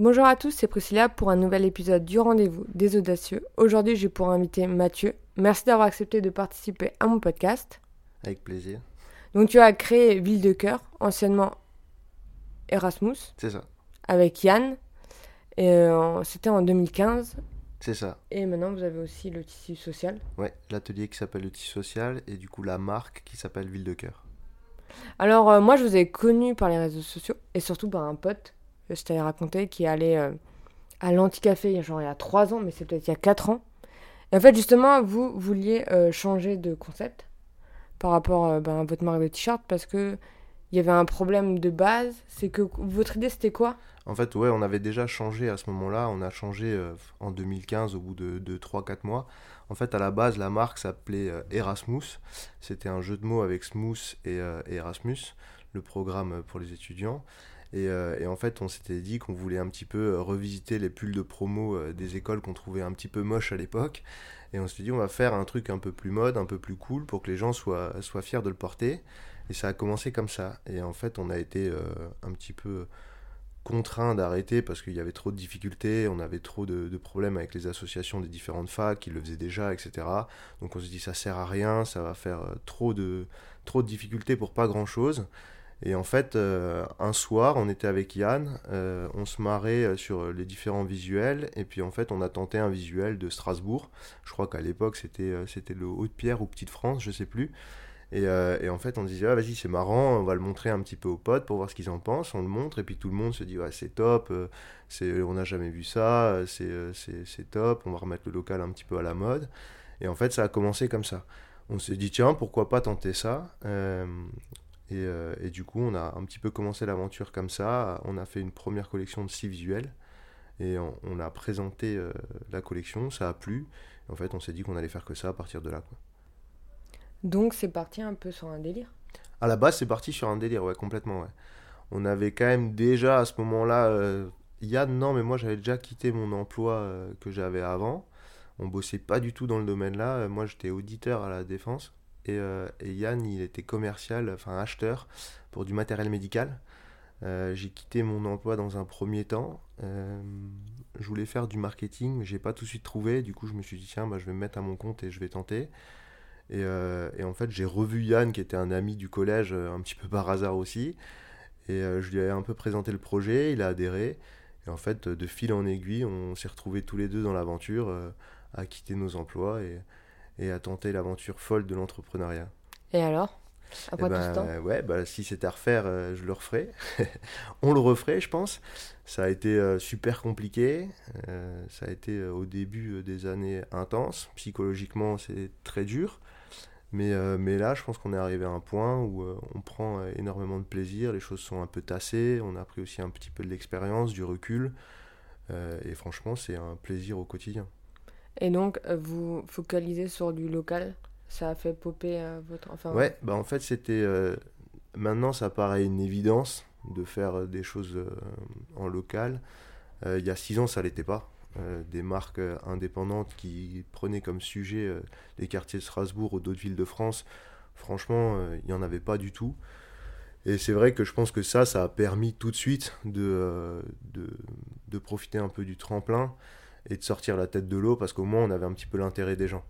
Bonjour à tous, c'est Priscilla pour un nouvel épisode du rendez-vous des audacieux. Aujourd'hui, j'ai pour inviter Mathieu. Merci d'avoir accepté de participer à mon podcast. Avec plaisir. Donc, tu as créé Ville de Cœur, anciennement Erasmus, C'est ça. avec Yann. Et euh, c'était en 2015. C'est ça. Et maintenant, vous avez aussi le tissu social. Ouais, l'atelier qui s'appelle le tissu social et du coup la marque qui s'appelle Ville de Cœur. Alors, euh, moi, je vous ai connu par les réseaux sociaux et surtout par un pote, je t'avais raconté, qui allait euh, à l'Anticafé, genre il y a 3 ans, mais c'est peut-être il y a 4 ans. Et en fait, justement, vous vouliez euh, changer de concept par rapport euh, ben, à votre marque de t-shirt parce que il y avait un problème de base. C'est que votre idée, c'était quoi? En fait, ouais, on avait déjà changé à ce moment-là. On a changé en 2015 au bout de, de 3-4 mois. En fait, à la base, la marque s'appelait Erasmus. C'était un jeu de mots avec Smooth et Erasmus, le programme pour les étudiants. Et, euh, et en fait, on s'était dit qu'on voulait un petit peu euh, revisiter les pulls de promo euh, des écoles qu'on trouvait un petit peu moches à l'époque. Et on s'était dit, on va faire un truc un peu plus mode, un peu plus cool pour que les gens soient, fiers de le porter. Et ça a commencé comme ça. Et en fait, on a été un petit peu contraint d'arrêter parce qu'il y avait trop de difficultés, on avait trop de, problèmes avec les associations des différentes facs qui le faisaient déjà, etc. Donc on s'est dit ça sert à rien, ça va faire trop de, trop de difficultés pour pas grand chose. Et en fait, euh, un soir, on était avec Yann, euh, on se marrait euh, sur les différents visuels, et puis en fait, on a tenté un visuel de Strasbourg. Je crois qu'à l'époque, c'était c'était le Haut-de-Pierre ou Petite-France, je sais plus. Et, et en fait, on disait, ah, vas-y, c'est marrant, on va le montrer un petit peu aux potes pour voir ce qu'ils en pensent. On le montre, et puis tout le monde se dit, ouais, c'est top, c'est, on n'a jamais vu ça, c'est, c'est, top, on va remettre le local un petit peu à la mode. Et en fait, ça a commencé comme ça. On s'est dit, tiens, pourquoi pas tenter ça et, euh, et du coup, on a un petit peu commencé l'aventure comme ça. On a fait une première collection de six visuels. Et on, on a présenté euh, la collection, ça a plu. En fait, on s'est dit qu'on allait faire que ça à partir de là. Quoi. Donc, c'est parti un peu sur un délire? À la base, c'est parti sur un délire, ouais, complètement, ouais. On avait quand même déjà à ce moment-là, euh, Yann, non, mais moi j'avais déjà quitté mon emploi euh, que j'avais avant. On bossait pas du tout dans le domaine-là. Moi, j'étais auditeur à la défense. Et, euh, et Yann, il était commercial, enfin acheteur pour du matériel médical. Euh, j'ai quitté mon emploi dans un premier temps. Euh, je voulais faire du marketing, mais j'ai pas tout de suite trouvé. Du coup, je me suis dit, tiens, bah, je vais me mettre à mon compte et je vais tenter. Et, en fait, j'ai revu Yann, qui était un ami du collège, un petit peu par hasard aussi. Et je lui ai un peu présenté le projet, il a adhéré. Et en fait, de fil en aiguille, on s'est retrouvés tous les deux dans l'aventure, à quitter nos emplois et à tenter l'aventure folle de l'entrepreneuriat. Et alors? Eh Après tout ben, ce temps? ouais, bah, si c'était à refaire, euh, je le referais. On le referait, je pense. Ça a été euh, super compliqué. Euh, ça a été au début des années intenses. Psychologiquement, c'est très dur. Mais, euh, mais là, je pense qu'on est arrivé à un point où euh, on prend euh, énormément de plaisir. Les choses sont un peu tassées. On a pris aussi un petit peu de l'expérience, du recul. Et franchement, c'est un plaisir au quotidien. Et donc, euh, vous focalisez sur du local Ça a fait popper euh, votre... Enfin, Ouais, bah en fait, c'était. euh, maintenant, ça paraît une évidence de faire des choses en local. Il y a six ans, ça l'était pas. Des marques indépendantes qui prenaient comme sujet euh, les quartiers de Strasbourg ou d'autres villes de France, franchement, il n'y en avait pas du tout. Et c'est vrai que je pense que ça, ça a permis tout de suite de, de, de profiter un peu du tremplin et de sortir la tête de l'eau parce qu'au moins on avait un petit peu l'intérêt des gens.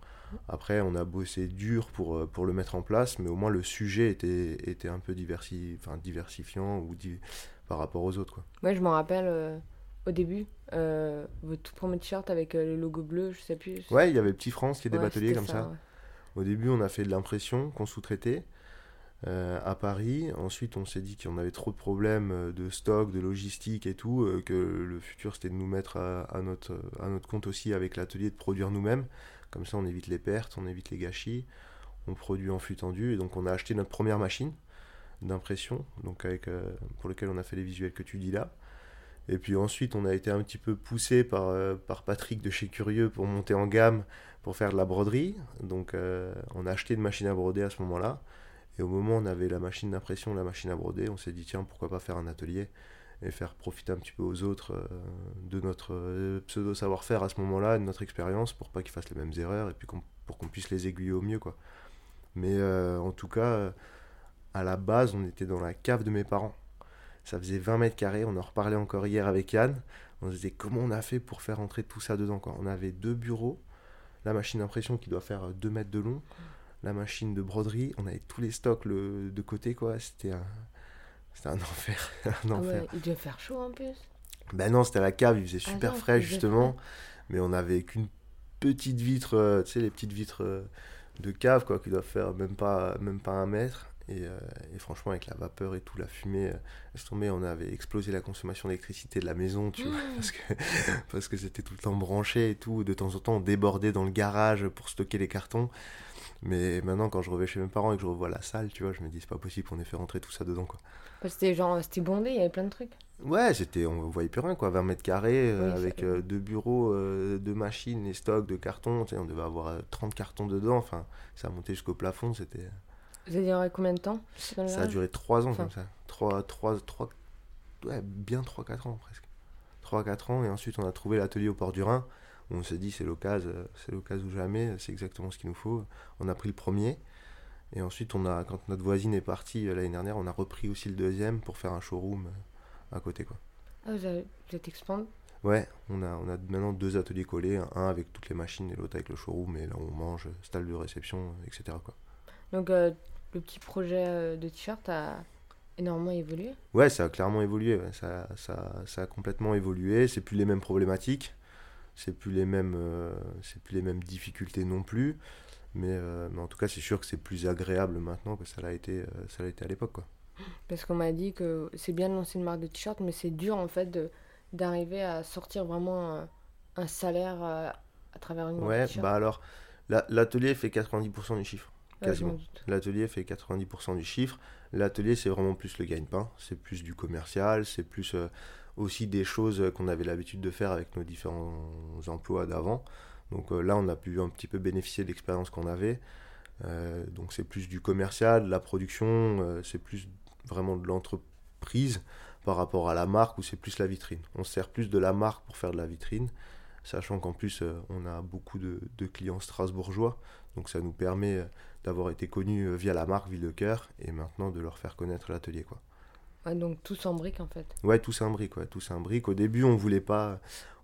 Après, on a bossé dur pour, euh, pour le mettre en place, mais au moins le sujet était, était un peu diversi, enfin, diversifiant ou di- par rapport aux autres. Quoi. Moi, je me rappelle euh, au début, euh, votre tout premier t-shirt avec euh, le logo bleu, je sais plus. Ouais, il y avait Petit France qui est des Ouais, bateliers comme ça. ouais. Au début, on a fait de l'impression qu'on sous-traitait euh, à Paris. Ensuite, on s'est dit qu'on avait trop de problèmes euh, de stock, de logistique et tout, euh, que le futur c'était de nous mettre à, notre, à notre compte aussi avec l'atelier, de produire nous-mêmes. Comme ça, on évite les pertes, on évite les gâchis. On produit en flux tendu. Et donc, on a acheté notre première machine d'impression, donc pour lequel on a fait les visuels que tu dis là. Et puis ensuite, on a été un petit peu poussé par, par Patrick de chez Curieux pour monter en gamme, pour faire de la broderie. Donc, on a acheté une machine à broder à ce moment-là. Et au moment où on avait la machine d'impression, la machine à broder, on s'est dit, tiens, pourquoi pas faire un atelier et faire profiter un petit peu aux autres euh, de notre euh, pseudo savoir-faire à ce moment-là, de notre expérience, pour pas qu'ils fassent les mêmes erreurs et puis pour qu'on puisse les aiguiller au mieux, quoi. Mais euh, en tout cas, à la base, on était dans la cave de mes parents. Ça faisait 20 mètres carrés, on en reparlait encore hier avec Yann. On se disait comment on a fait pour faire entrer tout ça dedans. Quoi. On avait deux bureaux, la machine d'impression qui doit faire 2 mètres de long, la machine de broderie, on avait tous les stocks le, de côté. quoi. C'était un, c'était un enfer. un Ah enfer. ouais, il devait faire chaud en plus. Ben non, c'était à la cave, il faisait Ah super non, frais justement, mais on avait qu'une petite vitre, euh, tu sais, les petites vitres euh, de cave quoi, qui doivent faire même pas, même pas un mètre. Et, euh, et franchement, avec la vapeur et tout, la fumée, laisse tomber, on avait explosé la consommation d'électricité de la maison, tu vois, Mmh. parce que parce que c'était tout le temps branché et tout. De temps en temps, on débordait dans le garage pour stocker les cartons. Mais maintenant, quand je reviens chez mes parents et que je revois la salle, tu vois, je me dis, c'est pas possible qu'on ait fait rentrer tout ça dedans, quoi. C'était genre, c'était bondé, il y avait plein de trucs. Ouais, c'était, on voyait plus rien, quoi. 20 mètres carrés, euh, Oui, avec euh, deux bureaux, euh, deux machines, les stocks de cartons. Tu sais, on devait avoir euh, 30 cartons dedans. Enfin, ça a monté jusqu'au plafond. C'était, Vous avez duré combien de temps dans le ça a duré 3 ans Enfin. comme ça. 3, 3, 3, ouais, bien 3-4 ans presque. 3-4 ans. Et ensuite, on a trouvé l'atelier au port du Rhin. On s'est dit, c'est l'occasion, c'est l'occasion ou jamais. C'est exactement ce qu'il nous faut. On a pris le premier. Et ensuite, on a, quand notre voisine est partie euh, l'année dernière, on a repris aussi le deuxième pour faire un showroom euh, à côté, quoi. Ah, vous, avez, vous êtes expandé Ouais, on a, on a maintenant deux ateliers collés, un avec toutes les machines et l'autre avec le showroom, et là on mange, salle de réception, etc. Quoi. Donc, euh, le petit projet de t-shirt a énormément évolué? Ouais, ça a clairement évolué, ouais, ça, ça, ça a complètement évolué, c'est plus les mêmes problématiques, c'est plus les mêmes, euh, c'est plus les mêmes difficultés non plus, mais, euh, mais en tout cas c'est sûr que c'est plus agréable maintenant que ça l'a été, euh, ça l'a été à l'époque. Quoi. Parce qu'on m'a dit que c'est bien de lancer une marque de t-shirt, mais c'est dur en fait de- d'arriver à sortir vraiment un, un salaire à travers une marque de Ouais, t-shirt. bah alors, la- l'atelier fait 90% du chiffre. Quasiment. L'atelier fait 90% du chiffre. L'atelier, c'est vraiment plus le gagne-pain. C'est plus du commercial. C'est plus euh, aussi des choses qu'on avait l'habitude de faire avec nos différents emplois d'avant. Donc euh, là, on a pu un petit peu bénéficier de l'expérience qu'on avait. Euh, donc c'est plus du commercial, de la production. euh, c'est plus vraiment de l'entreprise par rapport à la marque où c'est plus la vitrine. On se sert plus de la marque pour faire de la vitrine. Sachant qu'en plus, on a beaucoup de, clients strasbourgeois. Donc ça nous permet d'avoir été connus via la marque Ville de Cœur et maintenant de leur faire connaître l'atelier. quoi. Ouais, donc tout s'embrique en fait. Ouais, tout s'imbrique, ouais, tout s'imbrique. Au début, on voulait pas,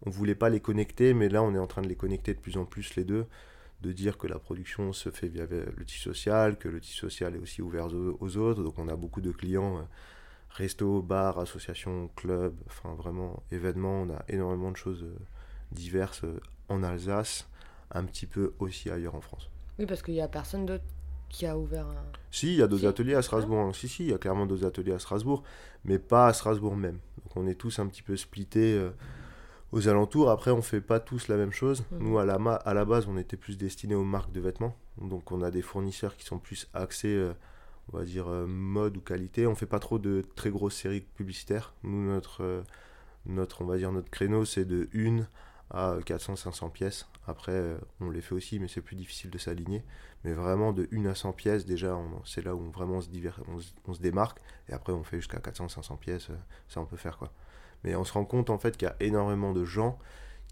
on voulait pas les connecter, mais là, on est en train de les connecter de plus en plus les deux, de dire que la production se fait via le tissu social, que le tissu social est aussi ouvert aux, aux autres. Donc, on a beaucoup de clients, euh, restos, bars, associations, clubs, enfin vraiment événements. On a énormément de choses euh, diverses euh, en Alsace, un petit peu aussi ailleurs en France. Oui, parce qu'il n'y a personne d'autre qui a ouvert un. Si, il y a Si. ateliers à Strasbourg. hein. Si, si, il y a clairement d'autres ateliers à Strasbourg, mais pas à Strasbourg même. Donc on est tous un petit peu splittés euh, aux alentours. Après, on fait pas tous la même chose. Mhm. Nous, à la, ma- à la base, on était plus destinés aux marques de vêtements. Donc on a des fournisseurs qui sont plus axés, euh, on va dire, euh, mode ou qualité. On fait pas trop de très grosses séries publicitaires. Nous, notre, notre, on va dire, notre créneau, c'est de 1 à 400-500 pièces. Après, on les fait aussi, mais c'est plus difficile de s'aligner. Mais vraiment, de 1 à 100 pièces, déjà, c'est là où on, vraiment on se, diver- on, se- on se démarque. Et après, on fait jusqu'à 400-500 pièces. euh, ça, on peut faire quoi. Mais on se rend compte, en fait, qu'il y a énormément de gens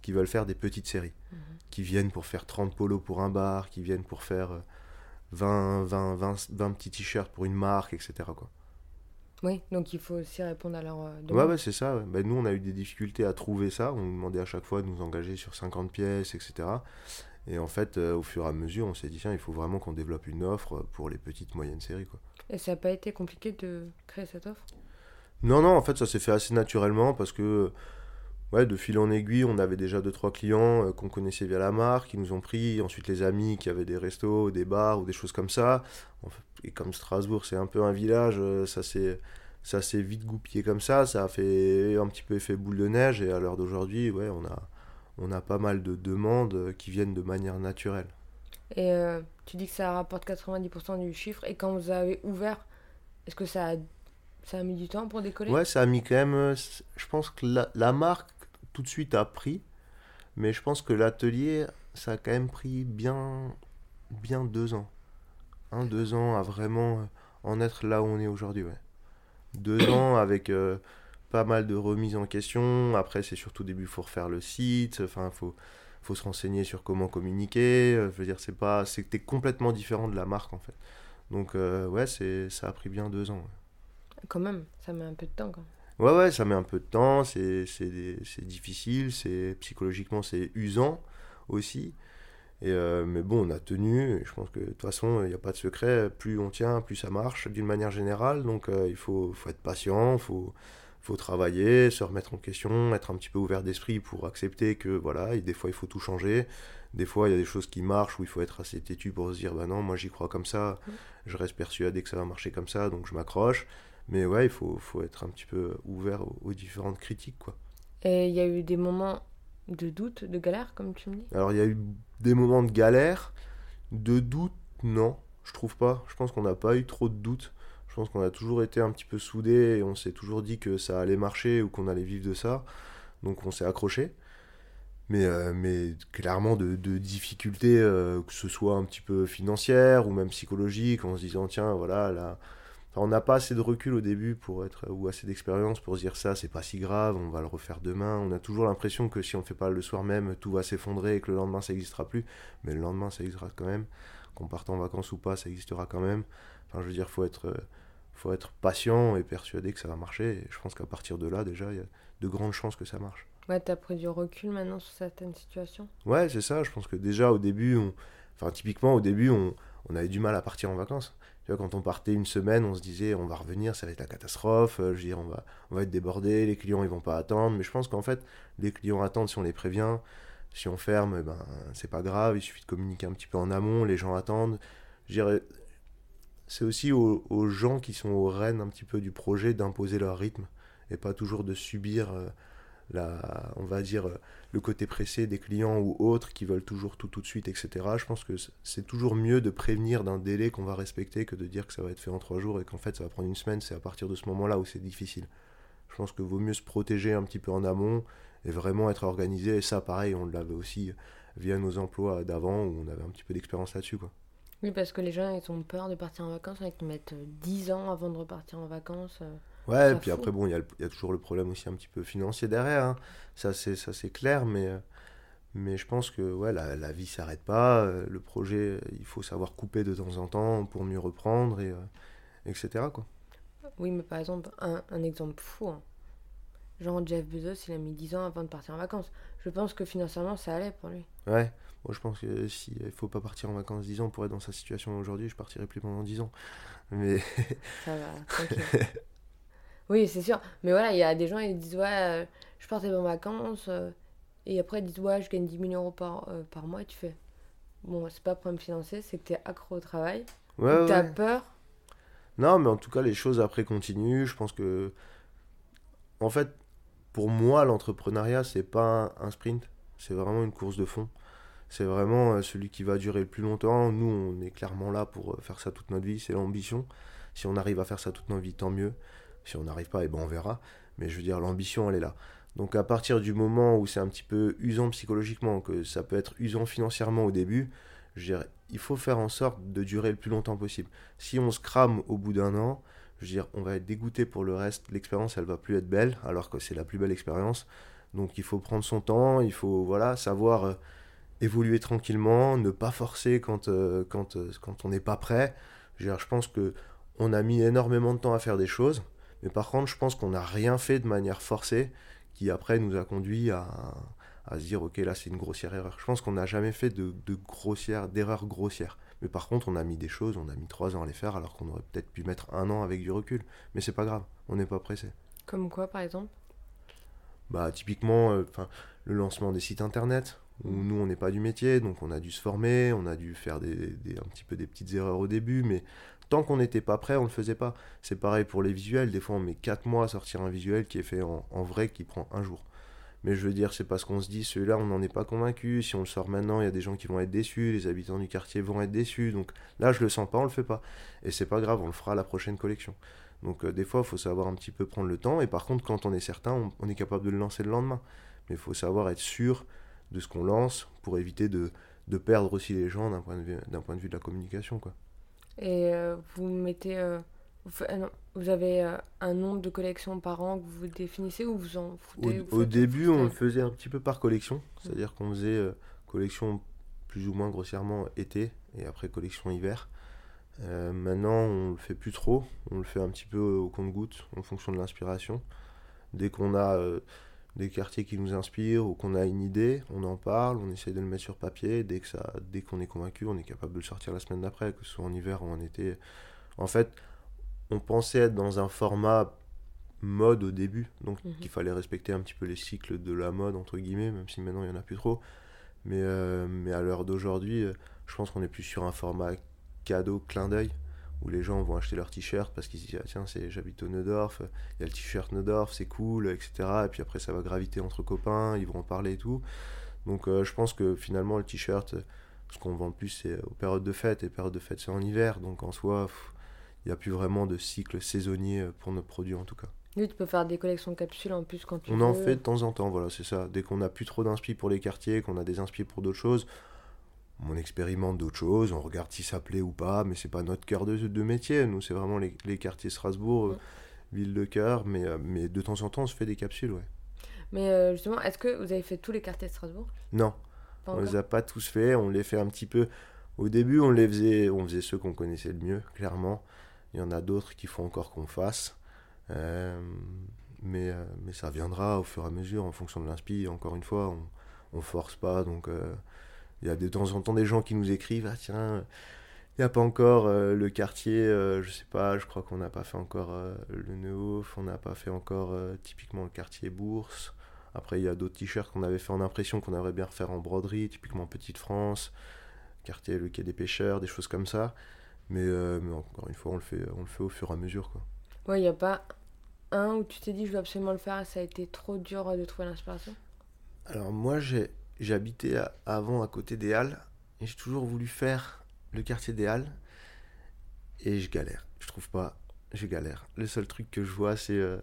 qui veulent faire des petites séries. Mhm. Qui viennent pour faire 30 polos pour un bar, qui viennent pour faire euh, 20, 20, 20, 20 petits t-shirts pour une marque, etc. Quoi. Oui, donc il faut aussi répondre à leur euh, Ouais, demande. ouais, c'est ça. ouais. Ben, nous, on a eu des difficultés à trouver ça. On nous demandait à chaque fois de nous engager sur 50 pièces, etc. Et en fait, euh, au fur et à mesure, on s'est dit, tiens, il faut vraiment qu'on développe une offre pour les petites, moyennes séries. Quoi. Et ça n'a pas été compliqué de créer cette offre? Non, non, en fait, ça s'est fait assez naturellement parce que, ouais, de fil en aiguille, on avait déjà deux trois clients euh, qu'on connaissait via la marque, qui nous ont pris, ensuite les amis qui avaient des restos, des bars ou des choses comme ça. Et comme Strasbourg, c'est un peu un village, euh, ça s'est ça s'est vite goupillé comme ça, ça a fait un petit peu effet boule de neige et à l'heure d'aujourd'hui, ouais, on a on a pas mal de demandes euh, qui viennent de manière naturelle. Et euh, tu dis que ça rapporte 90% du chiffre. Et quand vous avez ouvert, est-ce que ça a, ça a mis du temps pour décoller? Ouais, ça a mis quand même. euh, Je pense que la, la marque tout de suite a pris, mais je pense que l'atelier, ça a quand même pris bien, bien deux ans. Un, deux ans à vraiment en être là où on est aujourd'hui, ouais. Deux ans avec euh, pas mal de remises en question. Après, c'est surtout au début, il faut refaire le site. Enfin, faut, faut se renseigner sur comment communiquer. euh, Je veux dire, c'est pas, c'était complètement différent de la marque en fait. Donc, euh, ouais, c'est, ça a pris bien deux ans. ouais. Quand même, ça met un peu de temps. Quand même. Ouais, ouais, ça met un peu de temps, c'est difficile, c'est psychologiquement c'est usant aussi. Et euh, mais bon, on a tenu, et je pense que de toute façon, il n'y a pas de secret, plus on tient, plus ça marche d'une manière générale. Donc euh, il faut, faut, être patient, faut, faut travailler, se remettre en question, être un petit peu ouvert d'esprit pour accepter que voilà, et des fois il faut tout changer. Des fois il y a des choses qui marchent où il faut être assez têtu pour se dire bah non, moi j'y crois comme ça, je reste persuadé que ça va marcher comme ça, donc je m'accroche. Mais ouais, il faut, faut être un petit peu ouvert aux, différentes critiques. quoi. Et il y a eu des moments de doute, de galère, comme tu me dis? Alors il y a eu des moments de galère, de doute, non, je trouve pas. Je pense qu'on n'a pas eu trop de doutes. Je pense qu'on a toujours été un petit peu soudés et on s'est toujours dit que ça allait marcher ou qu'on allait vivre de ça. Donc on s'est accroché. Mais, euh, mais clairement de, difficultés, euh, que ce soit un petit peu financière ou même psychologique, en se disant tiens, voilà, là, on n'a pas assez de recul au début pour être ou assez d'expérience pour se dire ça, c'est pas si grave, on va le refaire demain. On a toujours l'impression que si on ne fait pas le soir même, tout va s'effondrer et que le lendemain ça n'existera plus. Mais le lendemain ça existera quand même. Qu'on parte en vacances ou pas, ça existera quand même. Enfin, je veux dire, faut être, faut être patient et persuadé que ça va marcher. Et je pense qu'à partir de là, déjà, il y a de grandes chances que ça marche. Ouais, t'as pris du recul maintenant sur certaines situations? Ouais, c'est ça. Je pense que déjà au début, on... enfin typiquement au début, on, on avait du mal à partir en vacances quand on partait une semaine, on se disait on va revenir, ça va être la catastrophe, euh, je veux dire, on va, on va être débordé, les clients ils vont pas attendre. Mais je pense qu'en fait, les clients attendent si on les prévient. Si on ferme, eh ben, c'est pas grave, il suffit de communiquer un petit peu en amont, les gens attendent. Je dirais, c'est aussi aux, gens qui sont aux rênes un petit peu du projet d'imposer leur rythme et pas toujours de subir euh, la, on va dire, le côté pressé des clients ou autres qui veulent toujours tout tout de suite, etc. Je pense que c'est toujours mieux de prévenir d'un délai qu'on va respecter que de dire que ça va être fait en trois jours et qu'en fait ça va prendre une semaine. C'est à partir de ce moment-là où c'est difficile. Je pense que vaut mieux se protéger un petit peu en amont et vraiment être organisé. Et ça, pareil, on l'avait aussi via nos emplois d'avant où on avait un petit peu d'expérience là-dessus. quoi. Oui, parce que les gens, ils ont peur de partir en vacances, ils mettent 10 ans avant de repartir en vacances. Euh. Ouais, et puis après, bon, il y, y, a toujours le problème aussi un petit peu financier derrière. Hein. Ça, c'est clair, mais, mais je pense que ouais, la, la vie s'arrête pas. Euh, le projet, il faut savoir couper de temps en temps pour mieux reprendre, et, euh, etc. Quoi. Oui, mais par exemple, un, un exemple fou. Hein. Genre, Jeff Bezos, il a mis 10 ans avant de partir en vacances. Je pense que financièrement, ça allait pour lui. Ouais, moi je pense que s'il ne faut pas partir en vacances 10 ans pour être dans sa situation aujourd'hui, je partirai plus pendant 10 ans. Mais. ça va. Oui, c'est sûr. Mais voilà, il y a des gens, ils disent, ouais, euh, je partais en vacances. Euh, et après, ils disent, ouais, je gagne 10 000 euros par, euh, par mois. Et tu fais, bon, c'est pas problème financier, c'est que tu es accro au travail. Ouais, tu as peur. Non, mais en tout cas, les choses après continuent. Je pense que. En fait, pour moi, l'entrepreneuriat, c'est pas un sprint. C'est vraiment une course de fond. C'est vraiment celui qui va durer le plus longtemps. Nous, on est clairement là pour faire ça toute notre vie. C'est l'ambition. Si on arrive à faire ça toute notre vie, tant mieux. Si on n'arrive pas, eh ben on verra. Mais je veux dire, l'ambition, elle est là. Donc à partir du moment où c'est un petit peu usant psychologiquement, que ça peut être usant financièrement au début, je dire, il faut faire en sorte de durer le plus longtemps possible. Si on se crame au bout d'un an, je veux dire, on va être dégoûté pour le reste. L'expérience, elle va plus être belle, alors que c'est la plus belle expérience. Donc il faut prendre son temps, il faut voilà savoir euh, évoluer tranquillement, ne pas forcer quand, euh, quand, euh, quand on n'est pas prêt. Je, dire, je pense que on a mis énormément de temps à faire des choses. Mais par contre, je pense qu'on n'a rien fait de manière forcée qui après nous a conduit à, à se dire ok là c'est une grossière erreur. Je pense qu'on n'a jamais fait de, de grossière, d'erreur grossière. Mais par contre on a mis des choses, on a mis trois ans à les faire alors qu'on aurait peut-être pu mettre un an avec du recul. Mais c'est pas grave, on n'est pas pressé. Comme quoi par exemple? Bah typiquement, euh, le lancement des sites internet où nous on n'est pas du métier donc on a dû se former, on a dû faire des, un petit peu des petites erreurs au début, mais tant qu'on n'était pas prêt, on ne le faisait pas. C'est pareil pour les visuels. Des fois, on met 4 mois à sortir un visuel qui est fait en, vrai, qui prend un jour. Mais je veux dire, c'est parce qu'on se dit, celui-là, on n'en est pas convaincu. Si on le sort maintenant, il y a des gens qui vont être déçus, les habitants du quartier vont être déçus. Donc là, je le sens pas, on le fait pas. Et c'est pas grave, on le fera la prochaine collection. Donc euh, des fois, il faut savoir un petit peu prendre le temps. Et par contre, quand on est certain, on, est capable de le lancer le lendemain. Mais il faut savoir être sûr de ce qu'on lance pour éviter de, de perdre aussi les gens d'un point, de vue, point de vue de la communication. quoi. Et euh, vous mettez. Euh, euh, vous, avez un nombre de collections par an que vous définissez ou vous en foutez Au, début, on le faisait un petit peu par collection. C'est-à-dire qu'on faisait collection plus ou moins grossièrement été et après collection hiver. maintenant, on le fait plus trop. On le fait un petit peu au compte-goutte en fonction de l'inspiration. Dès qu'on a euh, des quartiers qui nous inspirent ou qu'on a une idée, on en parle, on essaie de le mettre sur papier. Dès que ça, dès qu'on est convaincu, on est capable de le sortir la semaine d'après, que ce soit en hiver ou en été. En fait, on pensait être dans un format mode au début, donc Mhm. il fallait respecter un petit peu les cycles de la mode, entre guillemets, même si maintenant il n'y en a plus trop. Mais, euh, mais à l'heure d'aujourd'hui, euh, je pense qu'on est plus sur un format cadeau, clin d'œil, où les gens vont acheter leur t-shirt parce qu'ils se disent, ah, tiens, c'est, j'habite au Neudorf, il y a le t-shirt Neudorf, c'est cool, etc. Et puis après, ça va graviter entre copains, ils vont en parler et tout. Donc euh, je pense que finalement, le t-shirt, ce qu'on vend le plus, c'est aux périodes de fête, et périodes de fête, c'est en hiver. Donc en soi, il n'y a plus vraiment de cycle saisonnier euh, pour notre produit en tout cas. Oui, tu peux faire des collections de capsules en plus quand tu On veux. en fait de temps en temps, voilà, c'est ça. Dès qu'on n'a plus trop d'inspi pour les quartiers, qu'on a des inspi pour d'autres choses, on expérimente d'autres choses, on regarde si ça plaît ou pas, mais c'est pas notre cœur de, de métier. Nous, c'est vraiment les, les quartiers Strasbourg, euh, Mm. ville de cœur, mais, euh, mais de temps en temps, on se fait des capsules, ouais. Mais euh, justement, est-ce que vous avez fait tous les quartiers de Strasbourg? Non, Pas on les a pas tous fait, on les fait un petit peu. Au début, on les faisait, on faisait ceux qu'on connaissait le mieux, clairement. Il y en a d'autres qu'il faut encore qu'on fasse. Mais, mais ça viendra au fur et à mesure en fonction de l'inspi. Encore une fois, on, on force pas. Donc, il y a de temps en temps des gens qui nous écrivent Ah, tiens, il n'y a pas encore euh, le quartier, euh, je sais pas, je crois qu'on n'a pas fait encore euh, le Neuf, on n'a pas fait encore euh, typiquement le quartier Bourse. Après, il y a d'autres t-shirts qu'on avait fait en impression qu'on aimerait bien refaire en broderie, typiquement Petite France, quartier Le Quai des Pêcheurs, des choses comme ça. Mais, mais encore une fois, on le fait, on le fait au fur et à mesure. Quoi. Ouais, il n'y a pas un où tu t'es dit je veux absolument le faire et ça a été trop dur de trouver l'inspiration? Alors moi, j'ai j'habitais avant à côté des Halles et j'ai toujours voulu faire le quartier des Halles et je galère. Je trouve pas, je galère. Le seul truc que je vois, c'est euh,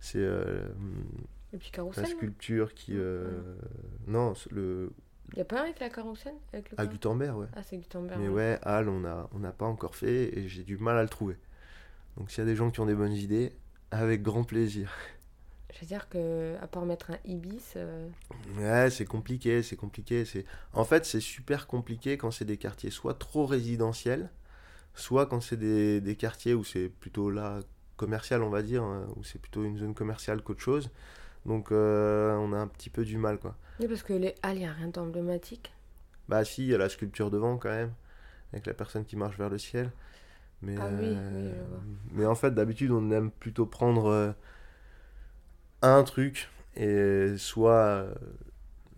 c'est euh, la sculpture qui... euh, Non, c'est le Il n'y a pas un avec la Carrousel avec le à Gutenberg, ouais. Ah, c'est Gutenberg. Mais ouais, Halle, on n'a on n'a pas encore fait et j'ai du mal à le trouver. Donc s'il y a des gens qui ont des bonnes idées, avec grand plaisir. Je veux dire que, à part mettre un Ibis, euh, Ouais, c'est compliqué, c'est compliqué. C'est... En fait, c'est super compliqué quand c'est des quartiers soit trop résidentiels, soit quand c'est des, des quartiers où c'est plutôt là commercial, on va dire, hein, où c'est plutôt une zone commerciale qu'autre chose. Donc euh, on a un petit peu du mal, quoi. oui, parce que les halles, il n'y a rien d'emblématique. Bah si, il y a la sculpture devant quand même, avec la personne qui marche vers le ciel. Mais, Ah oui, oui, euh, mais en fait, d'habitude, on aime plutôt prendre un truc et soit euh,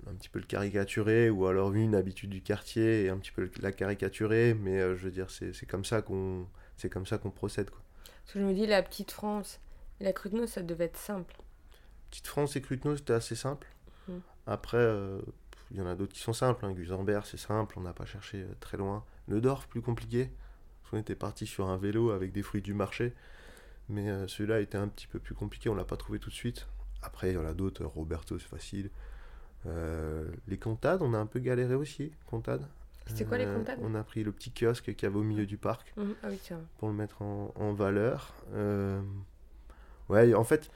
un petit peu le caricaturer ou alors une habitude du quartier et un petit peu la caricaturer. Mais euh, je veux dire, c'est comme ça qu'on c'est comme ça qu'on procède. Quoi. Parce que je me dis, la petite France et la Cruteno, ça devait être simple. Petite France et Cruteno, c'était assez simple. Mhm. Après, euh, il y en a d'autres qui sont simples. Hein. Gusenberg, c'est simple, on n'a pas cherché très loin. Le Dorf, plus compliqué. Qu'on était parti sur un vélo avec des fruits du marché. Mais euh, celui-là était un petit peu plus compliqué, on l'a pas trouvé tout de suite. Après, il y en a d'autres. Roberto, c'est facile. Euh, les comptades, on a un peu galéré aussi. Comptades. C'était quoi les Euh, comptades On a pris le petit kiosque qu'il y avait au milieu du parc Mhm. Ah oui, pour le mettre en, en valeur. Euh, ouais, en fait,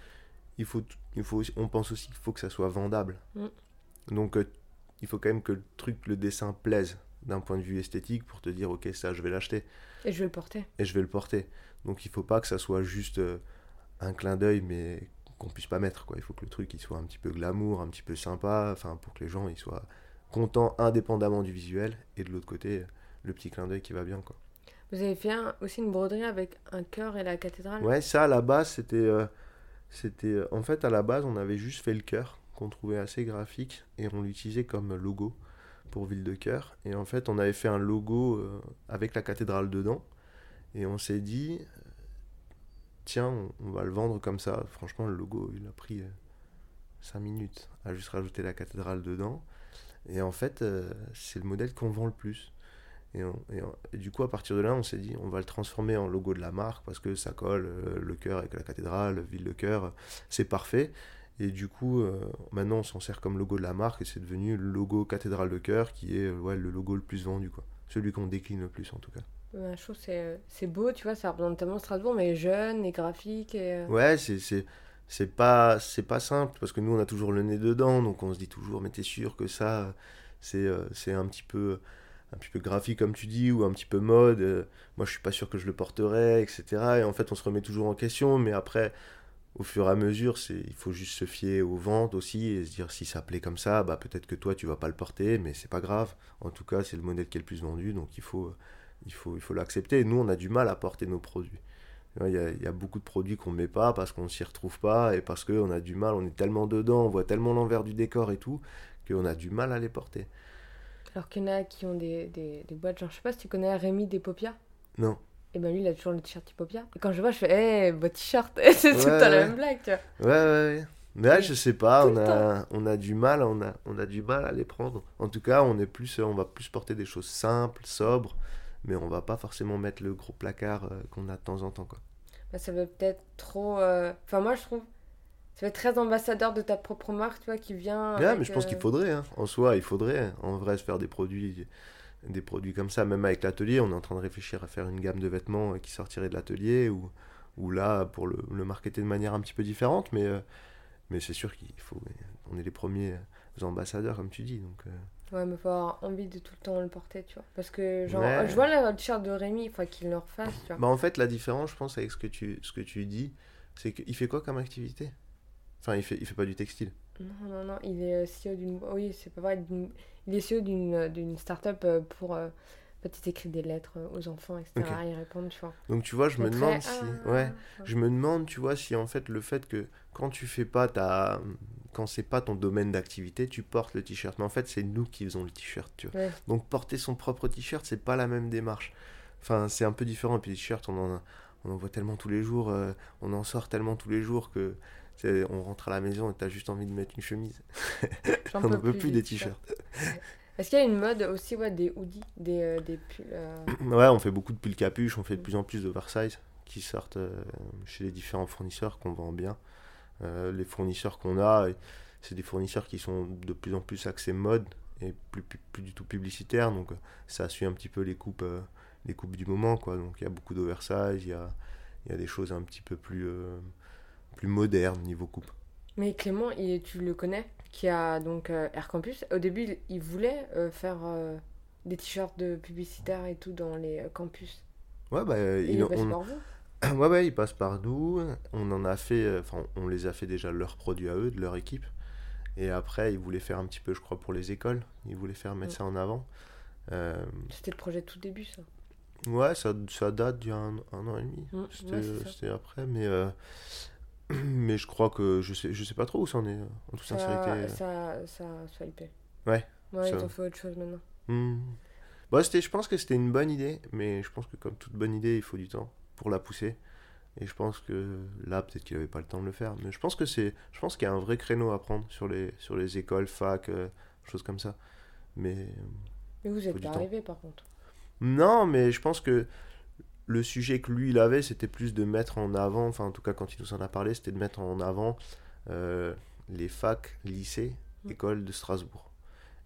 il faut, il faut, on pense aussi qu'il faut que ça soit vendable. Mm. Donc, il faut quand même que le truc, le dessin plaise d'un point de vue esthétique pour te dire, ok, ça, je vais l'acheter Et je vais le porter. et je vais le porter. Donc, il faut pas que ça soit juste euh, un clin d'œil, mais qu'on puisse pas mettre. Quoi. Il faut que le truc, il soit un petit peu glamour, un petit peu sympa, enfin, pour que les gens, ils soient contents indépendamment du visuel. Et de l'autre côté, le petit clin d'œil qui va bien, quoi. Vous avez fait un- aussi une broderie avec un cœur et la cathédrale? Ouais, ça à la base, c'était. euh, c'était euh, en fait, à la base, on avait juste fait le cœur, qu'on trouvait assez graphique, et on l'utilisait comme logo pour Ville de Cœur. Et en fait, on avait fait un logo euh, avec la cathédrale dedans, et on s'est dit, tiens, on, va le vendre comme ça. Franchement, le logo, il a pris 5 minutes à juste rajouter la cathédrale dedans. Et en fait, euh, c'est le modèle qu'on vend le plus. Et, du coup, à partir de là, on s'est dit, on va le transformer en logo de la marque parce que ça colle, euh, le cœur avec la cathédrale, ville de cœur, c'est parfait. Et du coup, euh, maintenant, on s'en sert comme logo de la marque et c'est devenu le logo cathédrale de cœur qui est euh, ouais, le logo le plus vendu, quoi. Celui qu'on décline le plus en tout cas. Je trouve c'est beau, tu vois, ça représente tellement Strasbourg, mais jeune et graphique. Et, euh, Ouais, c'est c'est pas pas simple parce que nous on a toujours le nez dedans donc on se dit toujours mais t'es sûr que ça c'est euh, un petit peu un petit peu graphique comme tu dis ou un petit peu mode euh, moi je suis pas sûr que je le porterai etc et en fait on se remet toujours en question mais après au fur et à mesure, il faut juste se fier aux ventes aussi et se dire si ça plaît comme ça, bah peut-être que toi tu vas pas le porter, mais c'est pas grave. En tout cas, c'est le modèle qui est le plus vendu, donc il faut, il faut, il faut l'accepter. Nous, on a du mal à porter nos produits. Il y, a, il y a beaucoup de produits qu'on met pas parce qu'on s'y retrouve pas et parce qu'on a du mal, on est tellement dedans, on voit tellement l'envers du décor et tout, qu'on a du mal à les porter. Alors qu'il y en a qui ont des, des, des boîtes, genre je sais pas si tu connais Rémi Despopia. Non. Et ben lui, il a toujours le t-shirt Hipopia. Et quand je vois, je fais, hé, beau t-shirt. c'est tout le temps la même blague, tu vois. Ouais, ouais, ouais. Mais là, je sais pas, on a, on a du mal, on a, on a du mal à les prendre. En tout cas, on est plus, on va plus porter des choses simples, sobres, mais on va pas forcément mettre le gros placard euh, qu'on a de temps en temps, quoi. Bah, ça veut peut-être trop. euh, Enfin, moi, je trouve. Ça fait très ambassadeur de ta propre marque, tu vois, qui vient. Ouais, avec, mais je pense euh, qu'il faudrait, hein. en soi, il faudrait, hein, en vrai, se faire des produits, des produits comme ça. Même avec l'atelier, on est en train de réfléchir à faire une gamme de vêtements qui sortirait de l'atelier, ou, ou là, pour le, le marketer de manière un petit peu différente, mais, mais c'est sûr qu'il faut, on est les premiers ambassadeurs, comme tu dis, donc... Ouais, mais faut avoir envie de tout le temps le porter, tu vois. Parce que, genre, Ouais. je vois le t-shirt de Rémi, il faut qu'il le refasse, tu vois. Bah en fait, la différence, je pense, avec ce que tu, ce que tu dis, c'est qu'il fait quoi comme activité? Enfin, il fait, il fait pas du textile. Non, non, non, il est euh, CEO d'une. Oui, c'est pas vrai. Il est CEO d'une euh, d'une start-up euh, pour. euh, En fait, il écrit des lettres aux enfants, etc. Ok. Ils répondent, tu vois. Donc tu vois, je me très- demande si... Ah, Ouais, je me demande, tu vois, si en fait le fait que quand tu fais pas ta... Quand c'est pas ton domaine d'activité, tu portes le t-shirt. Mais en fait, c'est nous qui faisons le t-shirt, tu vois. Ouais. Donc porter son propre t-shirt, c'est pas la même démarche. Enfin, c'est un peu différent. Et puis les t-shirts, on en, a- on en voit tellement tous les jours, euh, on en sort tellement tous les jours que on rentre à la maison et t'as juste envie de mettre une chemise. On ne peux peut plus des t-shirts. Est-ce qu'il y a une mode aussi, ouais, des hoodies, des, euh, des pulls euh, Ouais, on fait beaucoup de pulls capuches, on fait de Mm. plus en plus d'oversize qui sortent chez les différents fournisseurs qu'on vend bien. Euh, les fournisseurs qu'on a, c'est des fournisseurs qui sont de plus en plus axés mode et plus, plus, plus du tout publicitaires, donc ça suit un petit peu les coupes, euh, les coupes du moment, quoi. Donc il y a beaucoup d'oversize, il y a, y a des choses un petit peu plus, euh, plus modernes niveau coupe. Mais Clément, il, tu le connais, qui a donc Air Campus. Au début, il, voulait faire des t-shirts de publicitaires et tout dans les campus. Ouais, bah, il- il on-. Ouais, ouais, ils passent par nous. On en a fait, euh, enfin, on les a fait déjà leurs produits à eux, de leur équipe. Et après, ils voulaient faire un petit peu, je crois, pour les écoles. Ils voulaient faire mettre Mm. ça en avant. Euh, C'était le projet tout début, ça. ouais, ça, ça date d'il y a un, un an et demi. Mm, C'était ouais, après, mais, euh, mais je crois que je sais, je sais pas trop où ça en est, en toute Ça, sincérité. ça, ça a swipé. Ouais, Ouais, ça- ils ont fait autre chose maintenant. Hmm. Bah, c'était, je pense que c'était une bonne idée, mais je pense que comme toute bonne idée, il faut du temps pour la pousser. Et je pense que là, peut-être qu'il avait pas le temps de le faire. Mais je pense que c'est, je pense qu'il y a un vrai créneau à prendre sur les, sur les écoles, fac, euh, choses comme ça. Mais Mais vous Faut êtes du pas arrivé, par contre. non, mais je pense que le sujet que lui il avait, c'était plus de mettre en avant, enfin en tout cas quand il nous en a parlé, c'était de mettre en avant euh, les facs, lycées, Mm. écoles de Strasbourg.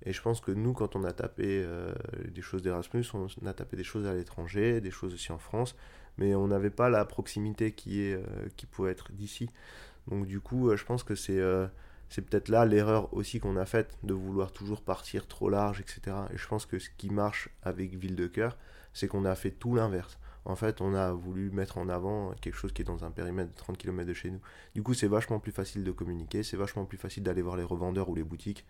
Et je pense que nous, quand on a tapé euh, des choses d'Erasmus, on a tapé des choses à l'étranger, des choses aussi en France, mais on n'avait pas la proximité qui, est, euh, qui pouvait être d'ici. Donc du coup, euh, je pense que c'est euh, c'est peut-être là l'erreur aussi qu'on a faite, de vouloir toujours partir trop large, etc. Et je pense que ce qui marche avec Ville de Cœur, c'est qu'on a fait tout l'inverse. En fait, on a voulu mettre en avant quelque chose qui est dans un périmètre de 30 km de chez nous. Du coup, c'est vachement plus facile de communiquer, c'est vachement plus facile d'aller voir les revendeurs ou les boutiques,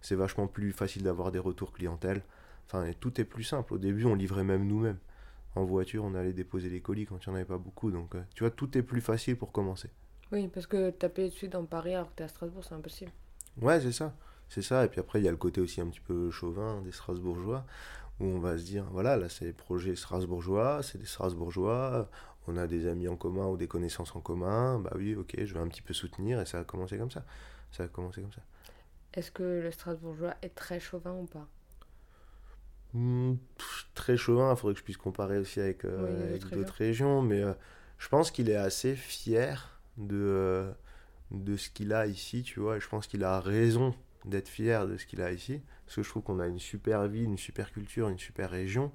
c'est vachement plus facile d'avoir des retours clientèle. Enfin, tout est plus simple. Au début, on livrait même nous-mêmes. En voiture, on allait déposer les colis quand il n'y en avait pas beaucoup. Donc, euh, tu vois, tout est plus facile pour commencer. Oui, parce que taper dessus dans Paris alors que t'es à Strasbourg, c'est impossible. Ouais, c'est ça. C'est ça. Et puis après, il y a le côté aussi un petit peu chauvin des Strasbourgeois, où on va se dire, voilà, là, c'est des projets strasbourgeois, c'est des Strasbourgeois, on a des amis en commun ou des connaissances en commun, bah oui, ok, je vais un petit peu soutenir, et ça a commencé comme ça. Ça a commencé comme ça. Est-ce que le Strasbourgeois est très chauvin ou pas? Pff, très chauvin, il faudrait que je puisse comparer aussi avec, euh, Oui, avec d'autres régions, mais euh, je pense qu'il est assez fier de, euh, de ce qu'il a ici, tu vois, et je pense qu'il a raison d'être fier de ce qu'il a ici, parce que je trouve qu'on a une super ville, une super culture, une super région,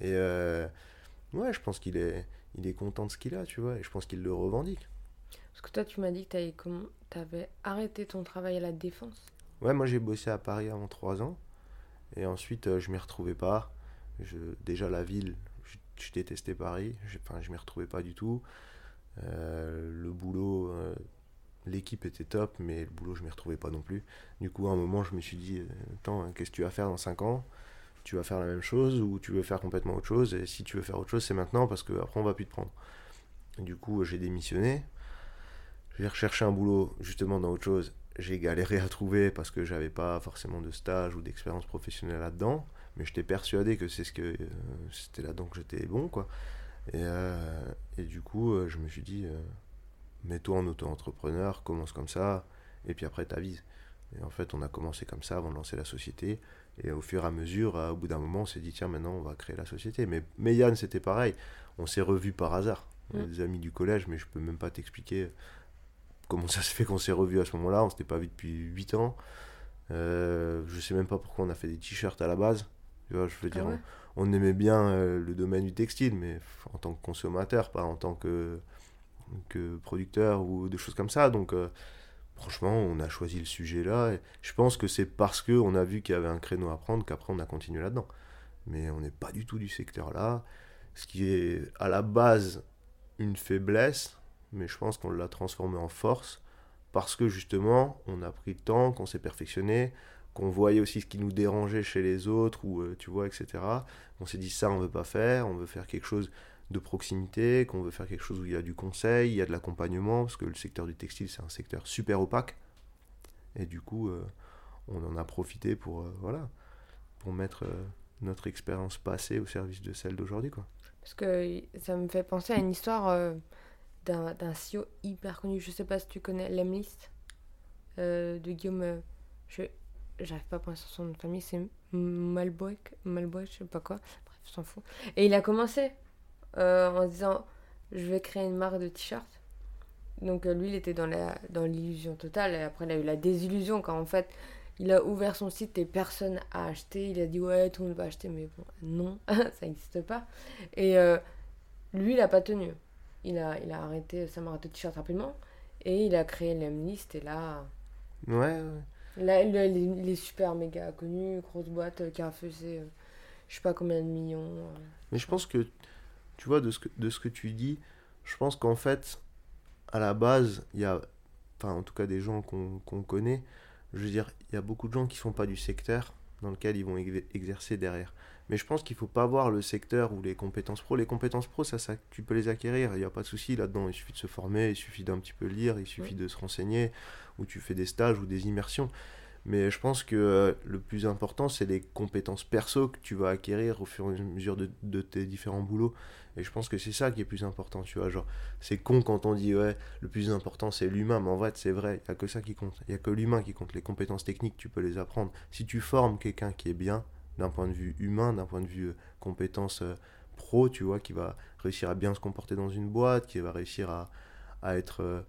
et euh, ouais, je pense qu'il est, il est content de ce qu'il a, tu vois, et je pense qu'il le revendique. Parce que toi, tu m'as dit que t'avais comm- t'avais arrêté ton travail à la défense? Ouais, moi j'ai bossé à Paris avant trois ans. Et ensuite, je m'y retrouvais pas. Déjà, la ville, je, détestais Paris. Je, enfin, je m'y retrouvais pas du tout. le boulot, l'équipe était top, mais le boulot, je m'y retrouvais pas non plus. Du coup, à un moment, je me suis dit, attends, qu'est-ce que tu vas faire dans 5 ans? Tu vas faire la même chose ou tu veux faire complètement autre chose? Et si tu veux faire autre chose, c'est maintenant parce qu'après, on va plus te prendre. du coup, j'ai démissionné. J'ai recherché un boulot justement dans autre chose. J'ai galéré à trouver parce que j'avais pas forcément de stage ou d'expérience professionnelle là-dedans. Mais j'étais persuadé que c'est ce que euh, c'était là-dedans que j'étais bon, quoi. Et, euh, et, du coup, euh, je me suis dit, mets-toi en auto-entrepreneur, commence comme ça, et puis après t'avises. Et en fait, on a commencé comme ça avant de lancer la société. Et au fur et à mesure, au bout d'un moment, on s'est dit, tiens, maintenant, on va créer la société. Mais, mais Yann, c'était pareil. On s'est revus par hasard. On mmh. des amis du collège, mais je peux même pas t'expliquer comment ça se fait qu'on s'est revus à ce moment-là. On s'était pas vu depuis 8 ans. Euh, je sais même pas pourquoi on a fait des t-shirts à la base. Tu vois, je veux dire, ah on, aimait bien euh, le domaine du textile, mais en tant que consommateur, pas en tant que, que producteur ou des choses comme ça. Donc, euh, franchement, on a choisi le sujet là. Et je pense que c'est parce qu'on a vu qu'il y avait un créneau à prendre qu'après on a continué là-dedans. Mais on n'est pas du tout du secteur là. Ce qui est à la base une faiblesse, mais je pense qu'on l'a transformé en force parce que justement, on a pris le temps, qu'on s'est perfectionné, qu'on voyait aussi ce qui nous dérangeait chez les autres, ou euh, tu vois, etc. On s'est dit ça, on veut pas faire, on veut faire quelque chose de proximité, qu'on veut faire quelque chose où il y a du conseil, il y a de l'accompagnement, parce que le secteur du textile, c'est un secteur super opaque. Et du coup, euh, on en a profité pour, euh, voilà, pour mettre notre expérience passée au service de celle d'aujourd'hui. Quoi. Parce que ça me fait penser à une histoire d'un CEO hyper connu. Je sais pas si tu connais Lemlist de Guillaume. J'arrive pas à prononcer son nom de famille, c'est Malboy, Malboy, je sais pas quoi. Bref, s'en fout. Et il a commencé euh, en disant je vais créer une marque de t-shirts. Donc lui, il était dans la dans l'illusion totale. Et après, il a eu la désillusion quand en fait, il a ouvert son site et personne a acheté. Il a dit ouais, tout le monde va acheter, mais bon, non, ça n'existe pas. Et lui, il a pas tenu il a, il a arrêté sa marathon de t-shirt rapidement et il a créé l'Amlist et là. Ouais, ouais. Là, il, est super méga connu, grosse boîte euh, qui a fait euh, je sais pas combien de millions. Euh. Mais je pense que, tu vois, de ce que, de ce que tu dis, je pense qu'en fait, à la base, il y a, enfin, en tout cas, des gens qu'on connaît, je veux dire, il y a beaucoup de gens qui sont pas du secteur dans lequel ils vont exercer derrière. Mais je pense qu'il ne faut pas voir le secteur ou les compétences pro. Les compétences pro, ça, ça tu peux les acquérir, il n'y a pas de souci là-dedans. Il suffit de se former, il suffit d'un petit peu lire, il suffit de se renseigner, ou tu fais des stages ou des immersions. Mais je pense que euh, le plus important, c'est les compétences perso que tu vas acquérir au fur et à mesure de, tes différents boulots. Et je pense que c'est ça qui est plus important, tu vois. Genre, c'est con quand on dit, ouais, le plus important, c'est l'humain. Mais en vrai, c'est vrai, il n'y a que ça qui compte. Il n'y a que l'humain qui compte. Les compétences techniques, tu peux les apprendre. Si tu formes quelqu'un qui est bien, d'un point de vue humain, d'un point de vue euh, compétence euh, pro, tu vois, qui va réussir à bien se comporter dans une boîte, qui va réussir à, à être euh,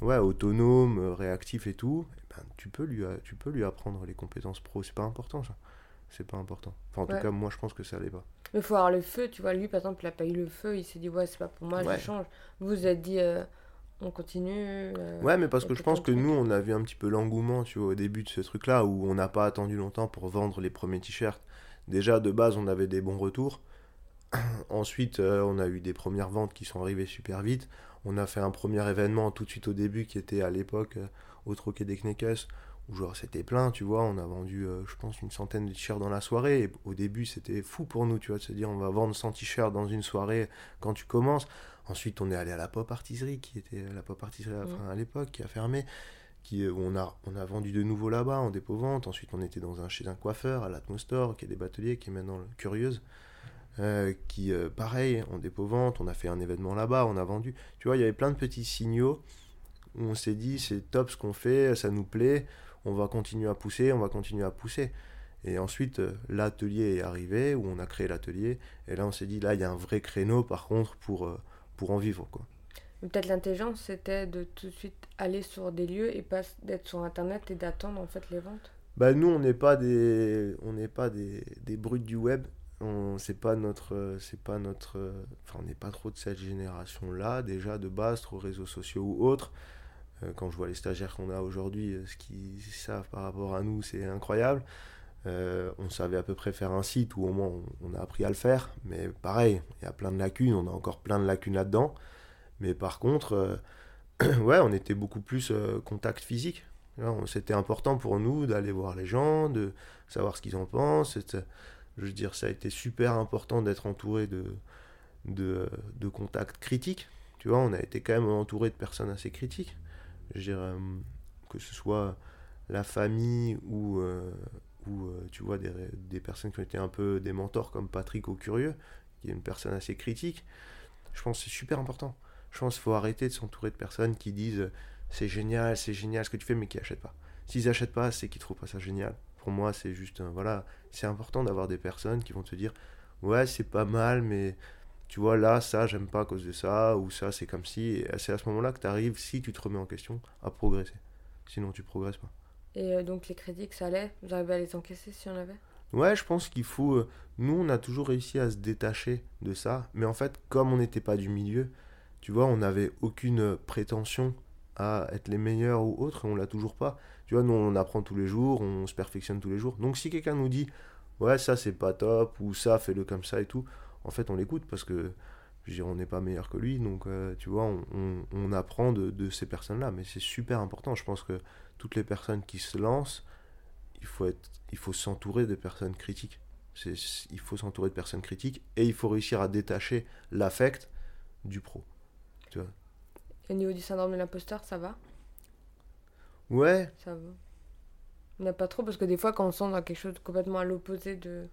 ouais, autonome, réactif et tout, eh ben, tu, peux lui, tu peux lui apprendre les compétences pro. C'est pas important ça. C'est pas important. Enfin, en tout cas, moi je pense que ça l'est pas. Mais il faut avoir le feu, tu vois. Lui, par exemple, il a pas eu le feu, il s'est dit, ouais, c'est pas pour moi, je change. Vous vous êtes dit, on continue. ouais, mais parce que je pense que nous, on a vu un petit peu l'engouement, tu vois, au début de ce truc-là, où on n'a pas attendu longtemps pour vendre les premiers t-shirts. Déjà, de base, on avait des bons retours. Ensuite, euh, on a eu des premières ventes qui sont arrivées super vite. On a fait un premier événement tout de suite au début qui était à l'époque euh, au Troquet des Kneckers où genre c'était plein, tu vois, on a vendu euh, je pense une centaine de t-shirts dans la soirée et au début c'était fou pour nous, tu vois, de se dire on va vendre 100 t-shirts dans une soirée quand tu commences. Ensuite, on est allé à la Pop Artiserie qui était la Pop Artiserie à l'époque qui a fermé euh, on, a, vendu de nouveau là-bas en dépôt-vente. Ensuite, on était dans un, chez un coiffeur à l'Atmostore, qui est des bateliers, qui est maintenant Curieuse. Euh, qui, euh, pareil, en dépôt-vente, on a fait un événement là-bas, on a vendu. Tu vois, il y avait plein de petits signaux où on s'est dit, c'est top ce qu'on fait, ça nous plaît, on va continuer à pousser, on va continuer à pousser. Et ensuite, l'atelier est arrivé, où on a créé l'atelier, et là, on s'est dit, là, il y a un vrai créneau, par contre, pour, en vivre. Peut-être l'intelligence, c'était de tout de suite aller sur des lieux et pas d'être sur Internet et d'attendre en fait les ventes. Bah nous, on n'est pas des, on n'est pas des, des brutes du web. On, c'est pas notre, c'est pas notre, enfin on n'est pas trop de cette génération-là déjà de base, trop réseaux sociaux ou autres. Euh, quand je vois les stagiaires qu'on a aujourd'hui, euh, ce qu'ils savent par rapport à nous, c'est incroyable. Euh, on savait à peu près faire un site ou au moins on, on, a appris à le faire, mais pareil, il y a plein de lacunes, on a encore plein de lacunes là-dedans. Mais par contre, ouais, on était beaucoup plus contact physique. C'était important pour nous d'aller voir les gens, de savoir ce qu'ils en pensent. Je veux dire, ça a été super important d'être entouré de, de, de, contacts critiques. Tu vois, on a été quand même entouré de personnes assez critiques. Je dirais, euh, que ce soit la famille ou, euh, ou euh, tu vois, des, des, personnes qui ont été un peu des mentors comme Patrick au Curieux, qui est une personne assez critique. Je pense que c'est super important. Je pense qu'il faut arrêter de s'entourer de personnes qui disent c'est génial, c'est génial ce que tu fais, mais qui n'achètent pas. S'ils n'achètent pas, c'est qu'ils trouvent pas ça génial. Pour moi, c'est juste, voilà, c'est important d'avoir des personnes qui vont te dire, ouais, c'est pas mal, mais tu vois, là, ça, j'aime pas à cause de ça, ou ça, c'est comme si. Et c'est à ce moment-là que tu arrives, si tu te remets en question, à progresser. Sinon, tu progresses pas. Et euh, donc, les critiques, ça allait? Vous arrivez à les encaisser si on avait? Ouais, je pense qu'il faut. Euh, nous, on a toujours réussi à se détacher de ça, mais en fait, comme on n'était pas du milieu, tu vois, on n'avait aucune prétention à être les meilleurs ou autres, et on l'a toujours pas. Tu vois, nous, on apprend tous les jours, on se perfectionne tous les jours. Donc, si quelqu'un nous dit, ouais, ça, c'est pas top, ou ça, fais-le comme ça et tout, en fait, on l'écoute parce que, je veux dire, on n'est pas meilleur que lui. Donc, euh, tu vois, on, apprend de, ces personnes-là. Mais c'est super important. Je pense que toutes les personnes qui se lancent, il faut, il faut s'entourer de personnes critiques. Il faut s'entourer de personnes critiques et il faut réussir à détacher l'affect du pro. Tu vois au niveau du syndrome de l'imposteur, ça va? Ouais. Ça va. On n'a pas trop, parce que des fois, quand on sent dans quelque chose complètement à l'opposé de,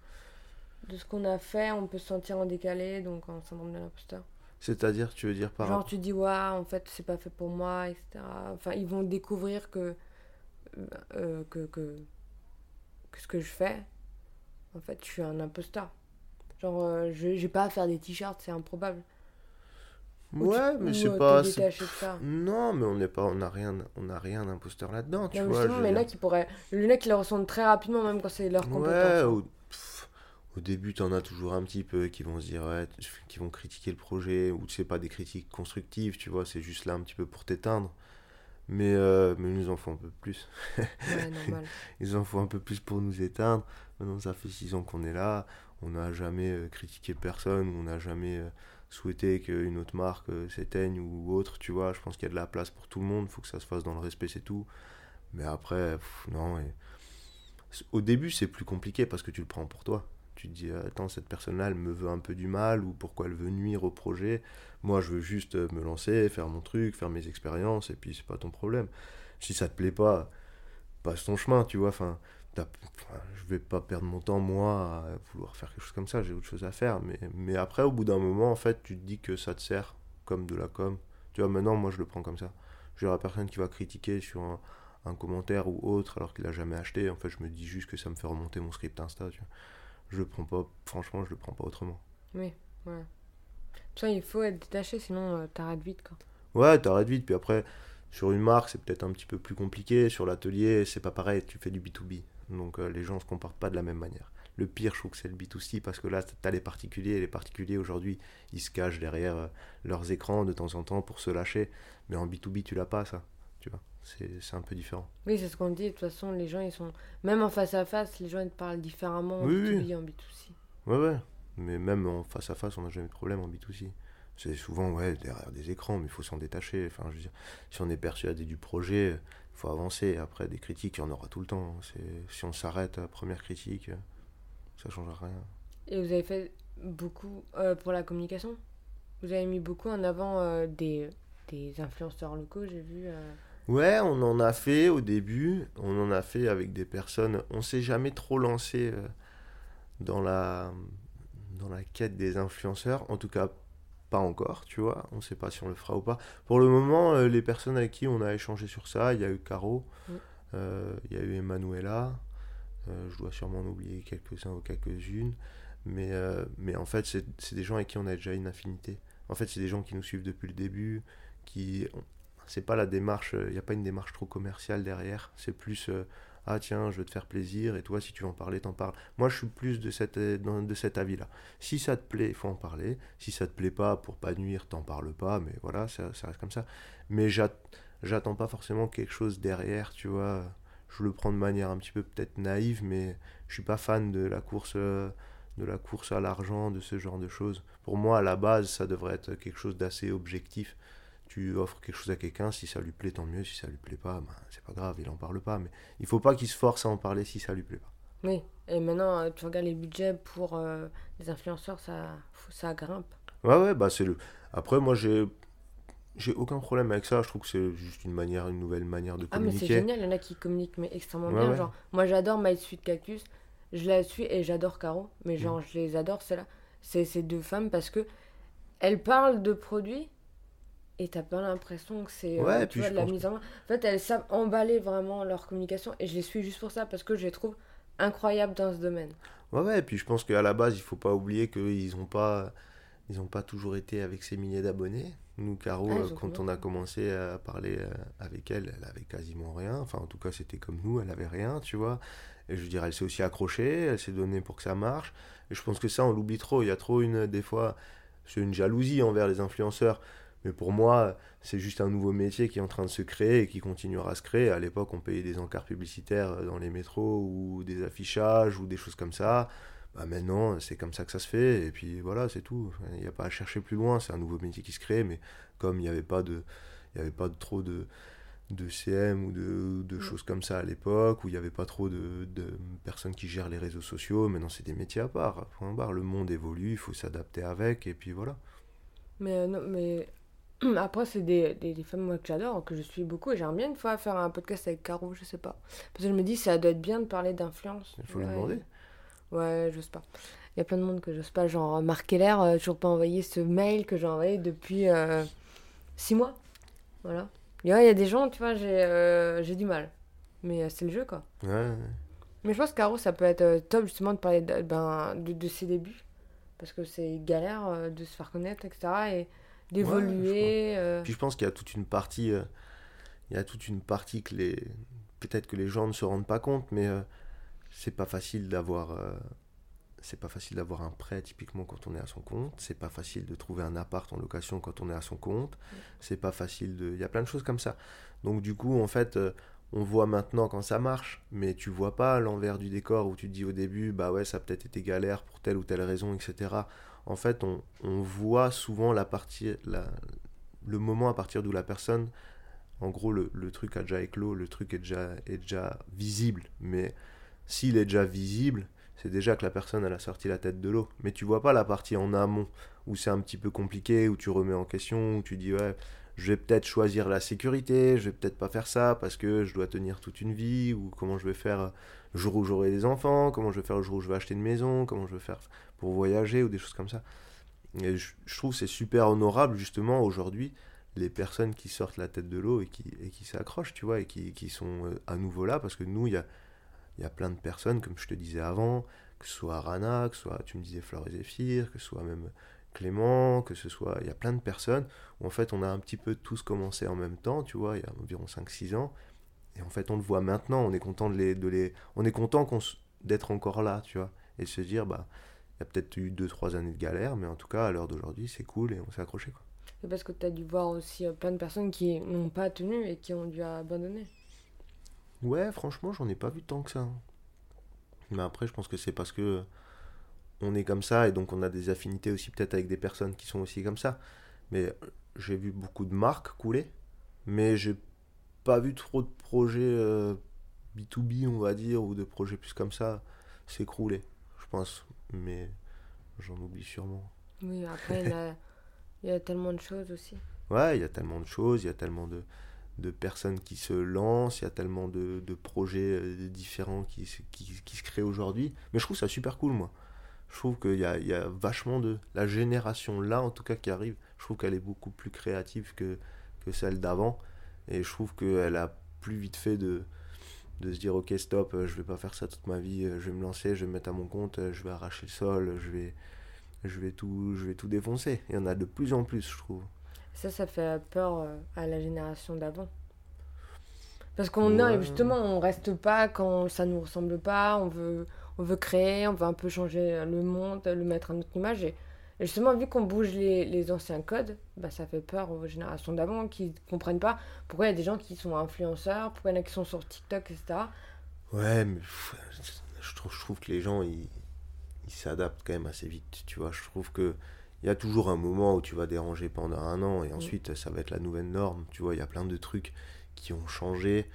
de ce qu'on a fait, on peut se sentir en décalé, donc en syndrome de l'imposteur. C'est-à-dire, tu veux dire par Genre, tu dis, ouais, en fait, c'est pas fait pour moi, etc. Enfin, ils vont découvrir que, euh, que, que, que, ce que je fais, en fait, je suis un imposteur. Genre, euh, je j'ai pas à faire des t-shirts, c'est improbable. Ouais, mais c'est pas. Non, mais on n'est pas, on n'a rien, on a rien d'imposteur là-dedans, tu vois. mais il y en a qui pourraient, il y qui le ressentent très rapidement, même quand c'est leur compétence. Ouais, hein. au, au début, t'en as toujours un petit peu qui vont se dire, ouais, qui vont critiquer le projet, ou c'est pas des critiques constructives, tu vois, c'est juste là un petit peu pour t'éteindre. Mais, euh, mais ils nous en font un peu plus. Ouais, normal. ils en font un peu plus pour nous éteindre. Maintenant, ça fait six ans qu'on est là. On n'a jamais euh, critiqué personne, on n'a jamais. Euh, souhaiter qu'une autre marque euh, s'éteigne ou autre, tu vois. Je pense qu'il y a de la place pour tout le monde, il faut que ça se fasse dans le respect, c'est tout. Mais après, non. Et... Au début, c'est plus compliqué parce que tu le prends pour toi. Tu te dis, attends, cette personne-là, elle me veut un peu du mal ou pourquoi elle veut nuire au projet. Moi, je veux juste me lancer, faire mon truc, faire mes expériences et puis c'est pas ton problème. Si ça te plaît pas, passe ton chemin, tu vois. Enfin, je vais pas perdre mon temps moi à vouloir faire quelque chose comme ça j'ai autre chose à faire mais, mais après au bout d'un moment en fait tu te dis que ça te sert comme de la com tu vois maintenant moi je le prends comme ça je la personne qui va critiquer sur un, commentaire ou autre alors qu'il a jamais acheté en fait je me dis juste que ça me fait remonter mon script insta tu vois. je le prends pas franchement je le prends pas autrement oui ouais tu vois il faut être détaché sinon euh, t'arrêtes vite quoi ouais t'arrêtes vite puis après sur une marque, c'est peut-être un petit peu plus compliqué. Sur l'atelier, c'est pas pareil. Tu fais du B2B. Donc euh, les gens ne se comportent pas de la même manière. Le pire, je trouve que c'est le B2C parce que là, tu as les particuliers. Et les particuliers, aujourd'hui, ils se cachent derrière euh, leurs écrans de temps en temps pour se lâcher. Mais en B2B, tu l'as pas, ça. Tu vois, c'est un peu différent. Oui, c'est ce qu'on dit. De toute façon, les gens, ils sont. Même en face à face, les gens, ils te parlent différemment en B2B en B2C. Ouais, ouais. Mais même en face à face, on n'a jamais de problème en B2C. C'est souvent ouais, derrière des écrans, mais il faut s'en détacher. Enfin, je veux dire, si on est persuadé du projet, faut avancer. Après, des critiques, il y en aura tout le temps. Si on s'arrête à la première critique, ça ne changera rien. Et vous avez fait beaucoup euh, pour la communication? Vous avez mis beaucoup en avant euh, des, des, influenceurs locaux, j'ai vu. Euh. Ouais, on en a fait au début. On en a fait avec des personnes. On s'est jamais trop lancé dans la dans la quête des influenceurs. En tout cas, pas encore, tu vois. On sait pas si on le fera ou pas. Pour le moment, euh, les personnes avec qui on a échangé sur ça, il y a eu Caro, euh, il y a eu Emanuela, euh, je dois sûrement en oublier quelques-uns ou quelques-unes, mais, mais en fait, c'est des gens avec qui on a déjà une affinité. En fait, c'est des gens qui nous suivent depuis le début, qui. C'est pas la démarche, il n'y a pas une démarche trop commerciale derrière, c'est plus ah tiens, je veux te faire plaisir, et toi, si tu veux en parler, t'en parles. Moi, je suis plus de, cette, de cet avis-là. Si ça te plaît, il faut en parler. Si ça te plaît pas, pour pas nuire, t'en parles pas, mais voilà, ça, ça reste comme ça. Mais j'attends pas forcément quelque chose derrière, tu vois. Je le prends de manière un petit peu peut-être naïve, mais je suis pas fan de la course, euh, de la course à l'argent, de ce genre de choses. Pour moi, à la base, ça devrait être quelque chose d'assez objectif. Tu offres quelque chose à quelqu'un, si ça lui plaît, tant mieux. Si ça lui plaît pas, ben, c'est pas grave, il en parle pas. Mais il faut pas qu'il se force à en parler si ça lui plaît pas. Oui, et maintenant, euh, tu regardes les budgets pour euh, les influenceurs, ça, ça grimpe. Ouais, ouais, bah c'est le. Après, moi, j'ai. J'ai aucun problème avec ça, je trouve que c'est juste une manière, une nouvelle manière de Ah, mais communiquer. c'est génial, il y en a qui communiquent mais extrêmement Ouais, bien. ouais. Genre, moi j'adore My Sweet Cactus, je la suis et j'adore Caro, mais Mm. genre je les adore, celles-là. C'est ces deux femmes parce que elles parlent de produits et t'as pas l'impression que c'est euh, Ouais, tu puis vois, je de la mise en main. En fait, elles savent emballer vraiment leur communication et je les suis juste pour ça parce que je les trouve incroyables dans ce domaine. Ouais, ouais, et puis je pense qu'à la base, il faut pas oublier qu'ils n'ont pas, ils ont pas toujours été avec ces milliers d'abonnés. Nous, Caro, Ah, euh, quand on a commencé à parler euh, avec elle, elle avait quasiment rien. Enfin, en tout cas, c'était comme nous, elle avait rien, tu vois. Et je veux dire, elle s'est aussi accrochée, elle s'est donnée pour que ça marche. Et je pense que ça, on l'oublie trop. Il y a trop une, des fois, c'est une jalousie envers les influenceurs. Mais pour moi, c'est juste un nouveau métier qui est en train de se créer et qui continuera à se créer. À l'époque, on payait des encarts publicitaires dans les métros ou des affichages ou des choses comme ça. Bah maintenant, c'est comme ça que ça se fait. Et puis voilà, c'est tout. Il n'y a pas à chercher plus loin. C'est un nouveau métier qui se crée. Mais comme il n'y avait pas de, il y avait pas de trop de, de CM ou de, de Mm. choses comme ça à l'époque, où il n'y avait pas trop de, de personnes qui gèrent les réseaux sociaux. Maintenant, c'est des métiers à part. Point barre. Le monde évolue, il faut s'adapter avec. Et puis voilà. Mais euh, non, mais après, c'est des, des, des femmes moi, que j'adore, que je suis beaucoup et j'aimerais bien une fois faire un podcast avec Caro, je sais pas. Parce que je me dis, ça doit être bien de parler d'influence. Il faut lui Ouais. demander. Ouais, j'ose pas. Il y a plein de monde que j'ose pas. Genre, Marc Keller, euh, toujours pas envoyé ce mail que j'ai envoyé depuis 6 mois. Voilà. Ouais, il y a des gens, tu vois, j'ai euh, du mal. Mais euh, c'est le jeu, quoi. Ouais, ouais. Mais je pense que Caro, ça peut être euh, top justement de parler de, ben, de, de ses débuts. Parce que c'est galère euh, de se faire connaître, etc. Et d'évoluer. euh, Puis je pense qu'il y a toute une partie, euh, il y a toute une partie que les, peut-être que les gens ne se rendent pas compte, mais euh, c'est pas facile d'avoir, c'est pas facile d'avoir un prêt typiquement quand on est à son compte. C'est pas facile de trouver un appart en location quand on est à son compte. C'est pas facile de, il y a plein de choses comme ça. Donc du coup, en fait, on voit maintenant quand ça marche, mais tu vois pas l'envers du décor où tu te dis au début, bah ouais, ça a peut-être été galère pour telle ou telle raison, etc. En fait, on, voit souvent la partie, la, le moment à partir d'où la personne, en gros, le, truc a déjà éclos, le truc est déjà, est visible. Mais s'il est déjà visible, c'est déjà que la personne, a sorti la tête de l'eau. Mais tu vois pas la partie en amont, où c'est un petit peu compliqué, où tu remets en question, où tu dis, ouais, je vais peut-être choisir la sécurité, je vais peut-être pas faire ça parce que je dois tenir toute une vie, ou comment je vais faire jour où j'aurai des enfants, comment je vais faire le jour où je vais acheter une maison, comment je vais faire pour voyager, ou des choses comme ça. Et je, trouve c'est super honorable, justement, aujourd'hui, les personnes qui sortent la tête de l'eau et qui, et qui s'accrochent, tu vois, et qui, qui sont euh, à nouveau là, parce que nous, il y a, y a plein de personnes, comme je te disais avant, que ce soit Rana, que ce soit, tu me disais Fleur et Zéphyr, que ce soit même Clément, que ce soit, il y a plein de personnes où en fait on a un petit peu tous commencé en même temps, tu vois, il y a environ 5-6 ans, et en fait on le voit maintenant, on est content de les, de les, on est content d'être encore là, tu vois, et se dire, bah, il y a peut-être eu 2-3 années de galère, mais en tout cas à l'heure d'aujourd'hui c'est cool et on s'est accroché, quoi. C'est parce que tu as dû voir aussi euh, plein de personnes qui n'ont pas tenu et qui ont dû abandonner. Ouais, franchement, j'en ai pas vu tant que ça. Mais après, je pense que c'est parce que on est comme ça et donc on a des affinités aussi peut-être avec des personnes qui sont aussi comme ça. Mais j'ai vu beaucoup de marques couler, mais j'ai pas vu trop de projets euh, B2B, on va dire, ou de projets plus comme ça s'écrouler, je pense. Mais j'en oublie sûrement. Oui, après, il y a, il y a tellement de choses aussi. Ouais, il y a tellement de choses, il y a tellement de, de personnes qui se lancent, il y a tellement de, de projets euh, différents qui, se- qui, qui se créent aujourd'hui. Mais je trouve ça super cool, moi. Je trouve qu'il y a, il y a vachement de... La génération là, en tout cas, qui arrive, je trouve qu'elle est beaucoup plus créative que, que celle d'avant. Et je trouve qu'elle a plus vite fait de, de se dire, ok, stop, euh, je vais pas faire ça toute ma vie, euh, je vais me lancer, je vais me mettre à mon compte, euh, je vais arracher le sol, je vais, je vais, tout, je vais tout défoncer. Il y en a de plus en plus, je trouve. Ça, ça fait peur à la génération d'avant. Parce qu'on Ouais. justement, on reste pas quand ça nous ressemble pas, on veut, on veut créer, on veut un peu changer le monde, le mettre à notre image. Et, et justement, vu qu'on bouge les, les anciens codes, bah, ça fait peur aux générations d'avant qui comprennent pas pourquoi il y a des gens qui sont influenceurs, pourquoi il y en a qui sont sur TikTok, etc. Ouais, mais je trouve, je trouve que les gens, ils, il s'adapte quand même assez vite. Tu vois, je trouve que il y a toujours un moment où tu vas déranger pendant un an et ensuite ça va être la nouvelle norme. Tu vois, il y a plein de trucs qui ont changé.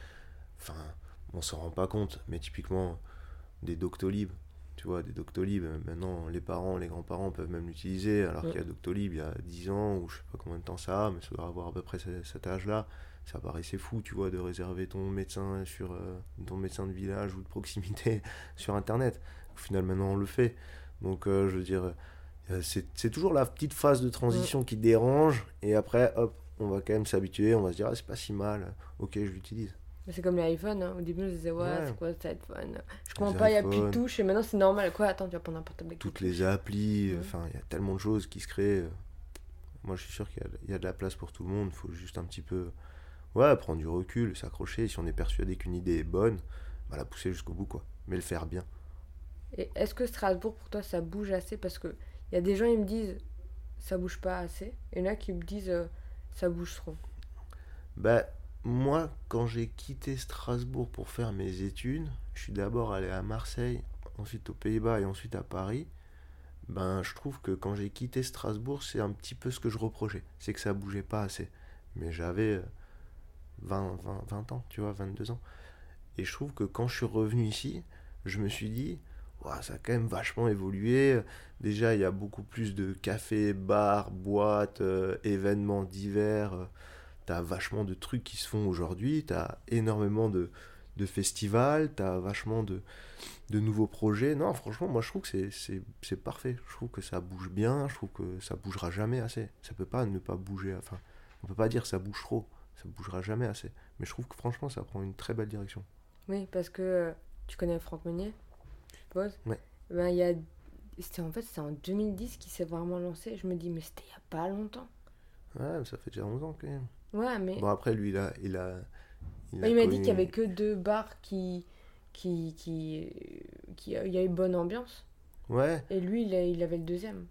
Enfin, on s'en rend pas compte, mais typiquement des Doctolib. Tu vois, des Doctolib, maintenant les parents, les grands-parents peuvent même l'utiliser, alors qu'il y a Doctolib il y a 10 ans, ou je sais pas combien de temps ça a, mais ça doit avoir à peu près cet âge-là. Ça paraissait fou, tu vois, de réserver ton médecin sur euh, ton médecin de village ou de proximité sur Internet. Au final, maintenant, on le fait. Donc, euh, je veux dire, euh, c'est toujours la petite phase de transition qui dérange, et après, hop, on va quand même s'habituer, on va se dire, ah, c'est pas si mal, ok, je l'utilise. C'est comme l'iPhone, hein. au début on se disait ouais, c'est quoi cet iPhone? Je comprends pas, il n'y a plus de touches et maintenant c'est normal. Quoi, attends, tu vas prendre un portable avec Toutes les applis, enfin il y a tellement de choses qui se créent. Moi je suis sûr qu'il y, a de la place pour tout le monde, il faut juste un petit peu ouais, prendre du recul, s'accrocher. Si on est persuadé qu'une idée est bonne, bah, la pousser jusqu'au bout, quoi. Mais le faire bien. Et est-ce que Strasbourg pour toi ça bouge assez? Parce que il y a des gens ils me disent ça bouge pas assez, et il y en a qui me disent euh, ça bouge trop. Bah moi, quand j'ai quitté Strasbourg pour faire mes études, je suis d'abord allé à Marseille, ensuite aux Pays-Bas et ensuite à Paris. Ben, je trouve que quand j'ai quitté Strasbourg, c'est un petit peu ce que je reprochais. C'est que ça bougeait pas assez. Mais j'avais 20, 20, 20 ans, tu vois, 22 ans. Et je trouve que quand je suis revenu ici, je me suis dit, ça a quand même vachement évolué. Déjà, il y a beaucoup plus de cafés, bars, boîtes, euh, événements divers. T'as vachement de trucs qui se font aujourd'hui, t'as énormément de, de festivals, t'as vachement de, de nouveaux projets. Non, franchement, moi je trouve que c'est parfait. Je trouve que ça bouge bien, je trouve que ça bougera jamais assez. Ça peut pas ne pas bouger. Enfin, on peut pas dire que ça bouge trop, ça bougera jamais assez. Mais je trouve que franchement, ça prend une très belle direction. Oui, parce que euh, tu connais Franck Meunier, je suppose? Ouais. Ben, il y a. En fait, c'est en 2010 qu'il s'est vraiment lancé. Je me dis, mais c'était il y a pas longtemps. Ouais, ça fait déjà 11 ans quand même. Ouais, mais. Bon, après, lui, il a. Il, a, il, m'a dit qu'il n'y avait que deux bars qui. qui. qui. qui il y a eu bonne ambiance. Ouais. Et lui, il, il avait le deuxième.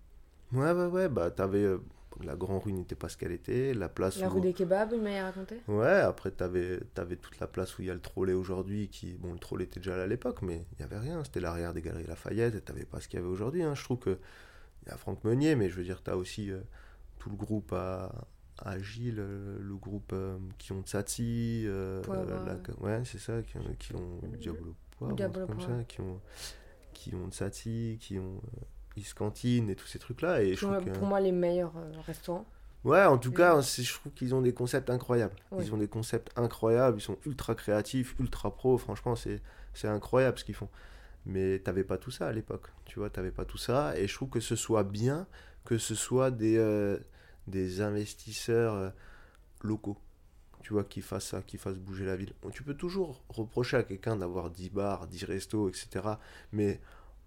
Ouais, ouais, ouais. Bah, t'avais. Euh, la Grand Rue n'était pas ce qu'elle était. La place. La rue des kebabs, il m'a raconté. Ouais, après, t'avais avais toute la place où il y a le trolley aujourd'hui. qui Bon, le trolley était déjà là à l'époque, mais il n'y avait rien. C'était l'arrière des Galeries Lafayette. Et t'avais pas ce qu'il y avait aujourd'hui. Hein. Je trouve que. Il y a Franck Meunier, mais je veux dire, t'as aussi euh, tout le groupe à, Agile, euh, le groupe euh, qui ont Tsatsi, euh, ouais, c'est ça, qui, qui ont Diablo Poivre, comme ça, qui ont, qui ont Tsatsi, qui ont Iscantine et tous ces trucs-là. Et pour, pour moi, les meilleurs restaurants. Ouais, en tout cas, je trouve qu'ils ont des concepts incroyables. Ils ont des concepts incroyables, ils sont ultra créatifs, ultra pro. Franchement, c'est incroyable ce qu'ils font. Mais t'avais pas tout ça à l'époque, tu vois, t'avais pas tout ça. Et je trouve que ce soit bien que ce soit des, des investisseurs euh, locaux, tu vois, qui fassent ça, qui fassent bouger la ville. Tu peux toujours reprocher à quelqu'un d'avoir 10 bars, 10 restos, etc. Mais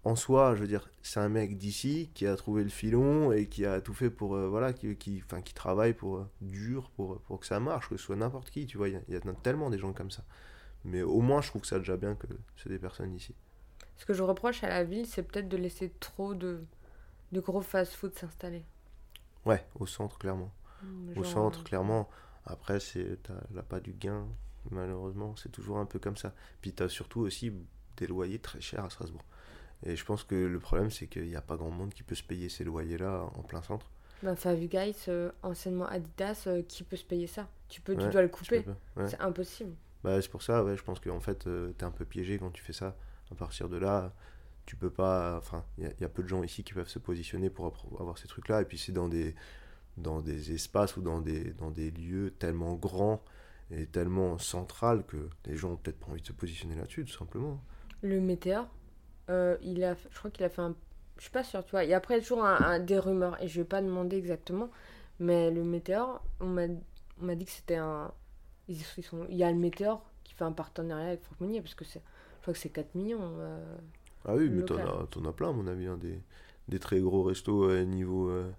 en soi, je veux dire, c'est un mec d'ici qui a trouvé le filon et qui a tout fait pour, euh, voilà, qui, qui, enfin, qui travaille pour euh, dur pour, pour que ça marche, que ce soit n'importe qui, tu vois, il y, a tellement des gens comme ça. Mais au moins, je trouve que ça déjà bien que c'est des personnes d'ici. Ce que je reproche à la ville, c'est peut-être de laisser trop de, de gros fast-food s'installer. Ouais, au centre, clairement. Mmh, au centre, euh, clairement. Après, c'est là pas du gain, malheureusement. C'est toujours un peu comme ça. Puis tu as surtout aussi des loyers très chers à Strasbourg. Et je pense que le problème, c'est qu'il n'y a pas grand monde qui peut se payer ces loyers-là en plein centre. Bah, Guys, euh, anciennement Adidas, euh, qui peut se payer ça? Tu, peux, tu dois le couper. C'est impossible. Bah, c'est pour ça, ouais, je pense qu'en fait, tu es un peu piégé quand tu fais ça. À partir de là, tu peux pas. Enfin, il y, a peu de gens ici qui peuvent se positionner pour avoir ces trucs-là. Et puis c'est dans des, dans des espaces ou dans des, dans des lieux tellement grands et tellement central que les gens ont peut-être pas envie de se positionner là-dessus, tout simplement. Le météore, euh, il a, je crois qu'il a fait un. Je suis pas sûre, tu vois. Après, il y a toujours un, des rumeurs, et je vais pas demander exactement, mais le météore, on m'a dit que c'était un. Ils, sont, il y a le météore qui fait un partenariat avec Franck Meunier, parce que c'est, je crois que c'est 4 millions. Euh, ah oui, mais t'en as, as plein, à mon avis, hein, des, des, très gros restos euh, niveau, euh,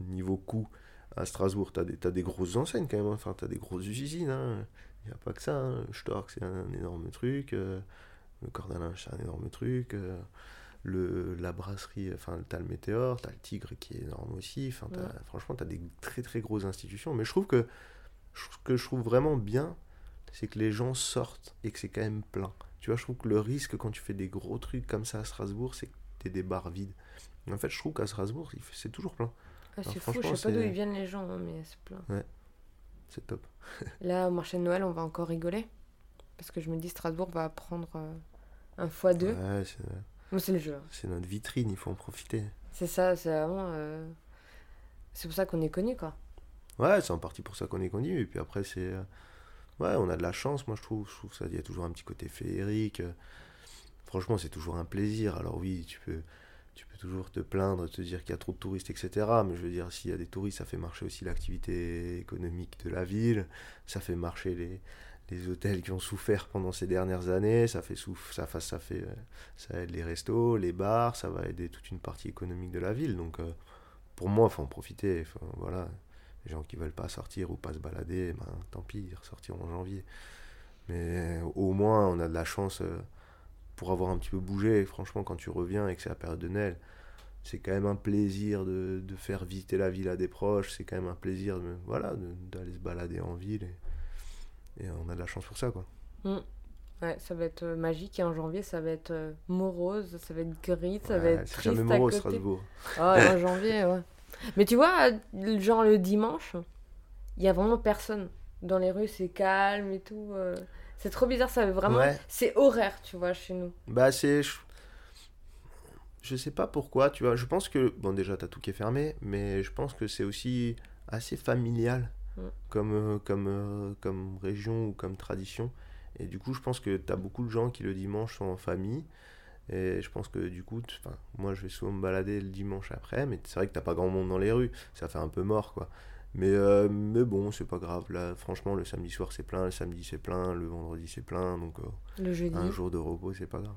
niveau coût. À Strasbourg, t'as des, as des grosses enseignes quand même, hein. enfin, t'as des grosses usines. Il hein. n'y a pas que ça. Stork, c'est un, énorme truc. Euh, le Cordalinge, c'est un énorme truc. le, la brasserie, enfin, t'as le Météor, t'as le Tigre qui est énorme aussi. Enfin, Franchement, t'as des très très grosses institutions. Mais je trouve que ce que je trouve vraiment bien, c'est que les gens sortent et que c'est quand même plein. Tu vois, je trouve que le risque quand tu fais des gros trucs comme ça à Strasbourg, c'est t'aies des bars vides. En fait, je trouve qu'à Strasbourg, c'est toujours plein. Ah, c'est fou, je sais pas d'où ils viennent les gens, hein, mais c'est plein. C'est top. Là, au marché de Noël, on va encore rigoler. Parce que je me dis, Strasbourg va prendre euh, un x2. Ouais, c'est, Bon, c'est le jeu. hein. c'est notre vitrine, il faut en profiter. C'est ça, c'est vraiment. euh, C'est pour ça qu'on est connu, quoi. Ouais, c'est en partie pour ça qu'on est connu. Et puis après, c'est. euh, Ouais, on a de la chance, moi, je trouve. Je trouve ça, il y a toujours un petit côté féerique. Franchement, c'est toujours un plaisir. Alors oui, tu peux, tu peux toujours te plaindre, te dire qu'il y a trop de touristes, etc. Mais je veux dire, s'il y a des touristes, ça fait marcher aussi l'activité économique de la ville. Ça fait marcher les, les hôtels qui ont souffert pendant ces dernières années. Ça fait ça, fa- ça fait, euh, ça aide les restos, les bars. Ça va aider toute une partie économique de la ville. Donc, euh, pour moi, faut en profiter. Voilà. Les gens qui veulent pas sortir ou pas se balader, ben, tant pis, ils ressortiront en janvier. Mais euh, au moins, on a de la chance euh, pour avoir un petit peu bougé. Franchement, quand tu reviens et que c'est la période de Noël, c'est quand même un plaisir de, de faire visiter la ville à des proches. C'est quand même un plaisir de, voilà, d'aller se balader en ville. Et, et on a de la chance pour ça, quoi. Ouais, ça va être euh, magique. Et en janvier, ça va être morose, ça va être gris, ça va être c'est triste jamais à morose, côté. Strasbourg. Ah, en janvier, ouais. Mais tu vois, euh, genre le dimanche, il y a vraiment personne. Dans les rues, c'est calme et tout. euh. C'est trop bizarre, ça veut vraiment. Ouais. C'est horaire, tu vois, chez nous. Bah, c'est. Je... je sais pas pourquoi, tu vois. Je pense que. Bon, déjà, t'as tout qui est fermé, mais je pense que c'est aussi assez familial Mm. comme, euh, comme, euh, comme région ou comme tradition. Et du coup, je pense que t'as beaucoup de gens qui le dimanche sont en famille. Et je pense que du coup, moi je vais souvent me balader le dimanche après, mais c'est vrai que t'as pas grand monde dans les rues, ça fait un peu mort quoi. Mais, euh, mais bon, c'est pas grave. Là, franchement, le samedi soir c'est plein, le samedi c'est plein, le vendredi c'est plein, donc euh, Le jeudi, un jour de repos c'est pas grave.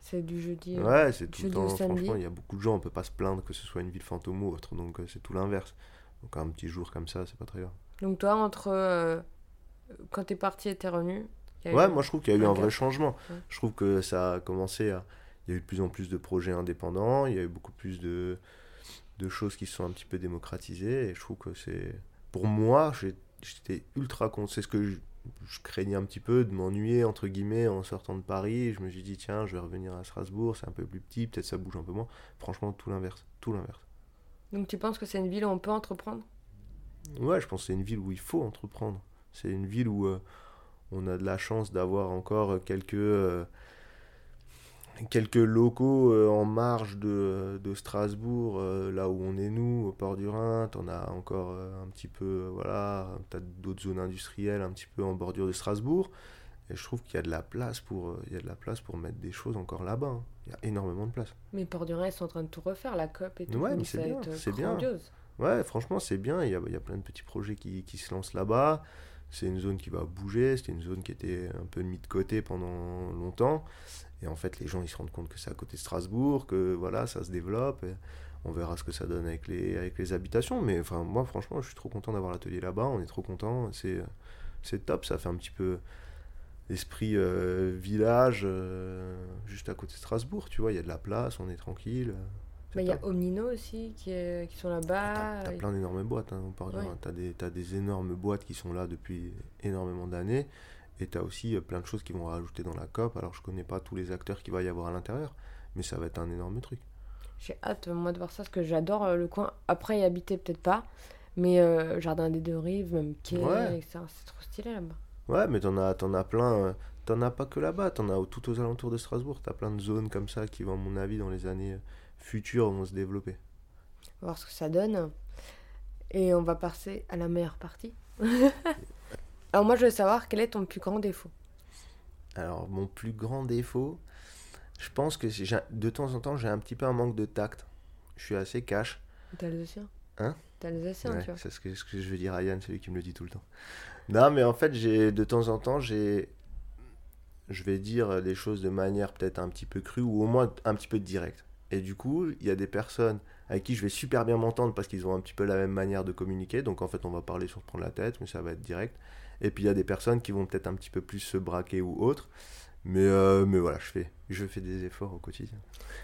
c'est du jeudi. euh. Ouais, c'est tout le temps. Franchement, il y a beaucoup de gens, on peut pas se plaindre que ce soit une ville fantôme ou autre, donc euh, c'est tout l'inverse. Donc un petit jour comme ça, c'est pas très grave. Donc toi, entre quand t'es parti et t'es revenu, Ouais, moi je trouve qu'il y a eu un vrai changement. Ouais. Je trouve que ça a commencé à. Il y a eu de plus en plus de projets indépendants, il y a eu beaucoup plus de, de choses qui se sont un petit peu démocratisées, et je trouve que c'est. Pour moi, j'étais ultra content. C'est ce que je, je craignais un petit peu, de m'ennuyer, entre guillemets, en sortant de Paris. Je me suis dit, tiens, je vais revenir à Strasbourg, c'est un peu plus petit, peut-être ça bouge un peu moins. Franchement, tout l'inverse. Tout l'inverse. Donc tu penses que c'est une ville où on peut entreprendre? Ouais, je pense que c'est une ville où il faut entreprendre. C'est une ville où euh, on a de la chance d'avoir encore quelques, euh, quelques locaux euh, en marge de, de Strasbourg, euh, là où on est nous, au port du Rhin. T'en as encore euh, un petit peu, voilà, t'as d'autres zones industrielles un petit peu en bordure de Strasbourg. Et je trouve qu'il y a de la place pour, il y a de la place pour mettre des choses encore là-bas. hein. Il y a énormément de place. Mais Port du Rhin, ils sont en train de tout refaire, la COP et tout. Ouais, mais c'est bien, c'est bien. Ouais, franchement, c'est bien. Il y a, il y a plein de petits projets qui, qui se lancent là-bas. C'est une zone qui va bouger. C'était une zone qui était un peu mise de côté pendant longtemps. Et en fait, les gens, ils se rendent compte que c'est à côté de Strasbourg, que voilà, ça se développe. On verra ce que ça donne avec les, habitations. Mais moi, franchement, je suis trop content d'avoir l'atelier là-bas. On est trop content. C'est, c'est top. Ça fait un petit peu l'esprit euh, village euh, juste à côté de Strasbourg. Tu vois, il y a de la place, on est tranquille. Bah, Il y a. Omnino aussi qui, est- qui sont là-bas. T'as t'as plein d'énormes boîtes hein, Ouais. Rhin. T'as des, t'as des énormes boîtes qui sont là depuis énormément d'années. Et t'as aussi euh, plein de choses qui vont rajouter dans la COP. Alors je connais pas tous les acteurs qu'il va y avoir à l'intérieur. Mais ça va être un énorme truc. J'ai hâte, moi, de voir ça, parce que j'adore euh, le coin. Après, y habiter, peut-être pas. Mais euh, Jardin des Deux Rives, même quai, Ouais. etc. C'est trop stylé là-bas. Ouais, mais t'en as, t'en as plein. euh, T'en as pas que là-bas. T'en as tout aux alentours de Strasbourg. T'as plein de zones comme ça qui vont, à mon avis, dans les années euh, futures, vont se développer. On va voir ce que ça donne. Et on va passer à la meilleure partie. Alors, moi, je veux savoir quel est ton plus grand défaut. Alors, mon plus grand défaut, je pense que de temps en temps, j'ai un petit peu un manque de tact. Je suis assez cash. T'es alsacien Hein? T'es alsacien, Ouais, tu vois. c'est ce que, ce que je veux dire à Yann, c'est lui qui me le dit tout le temps. Non, mais en fait, j'ai de temps en temps, j'ai, je vais dire les choses de manière peut-être un petit peu crue ou au moins un petit peu directe. Et du coup, il y a des personnes avec qui je vais super bien m'entendre parce qu'ils ont un petit peu la même manière de communiquer. Donc en fait, on va parler se prendre la tête, mais ça va être direct. Et puis il y a des personnes qui vont peut-être un petit peu plus se braquer ou autre. Mais, euh, mais voilà, je fais, je fais des efforts au quotidien.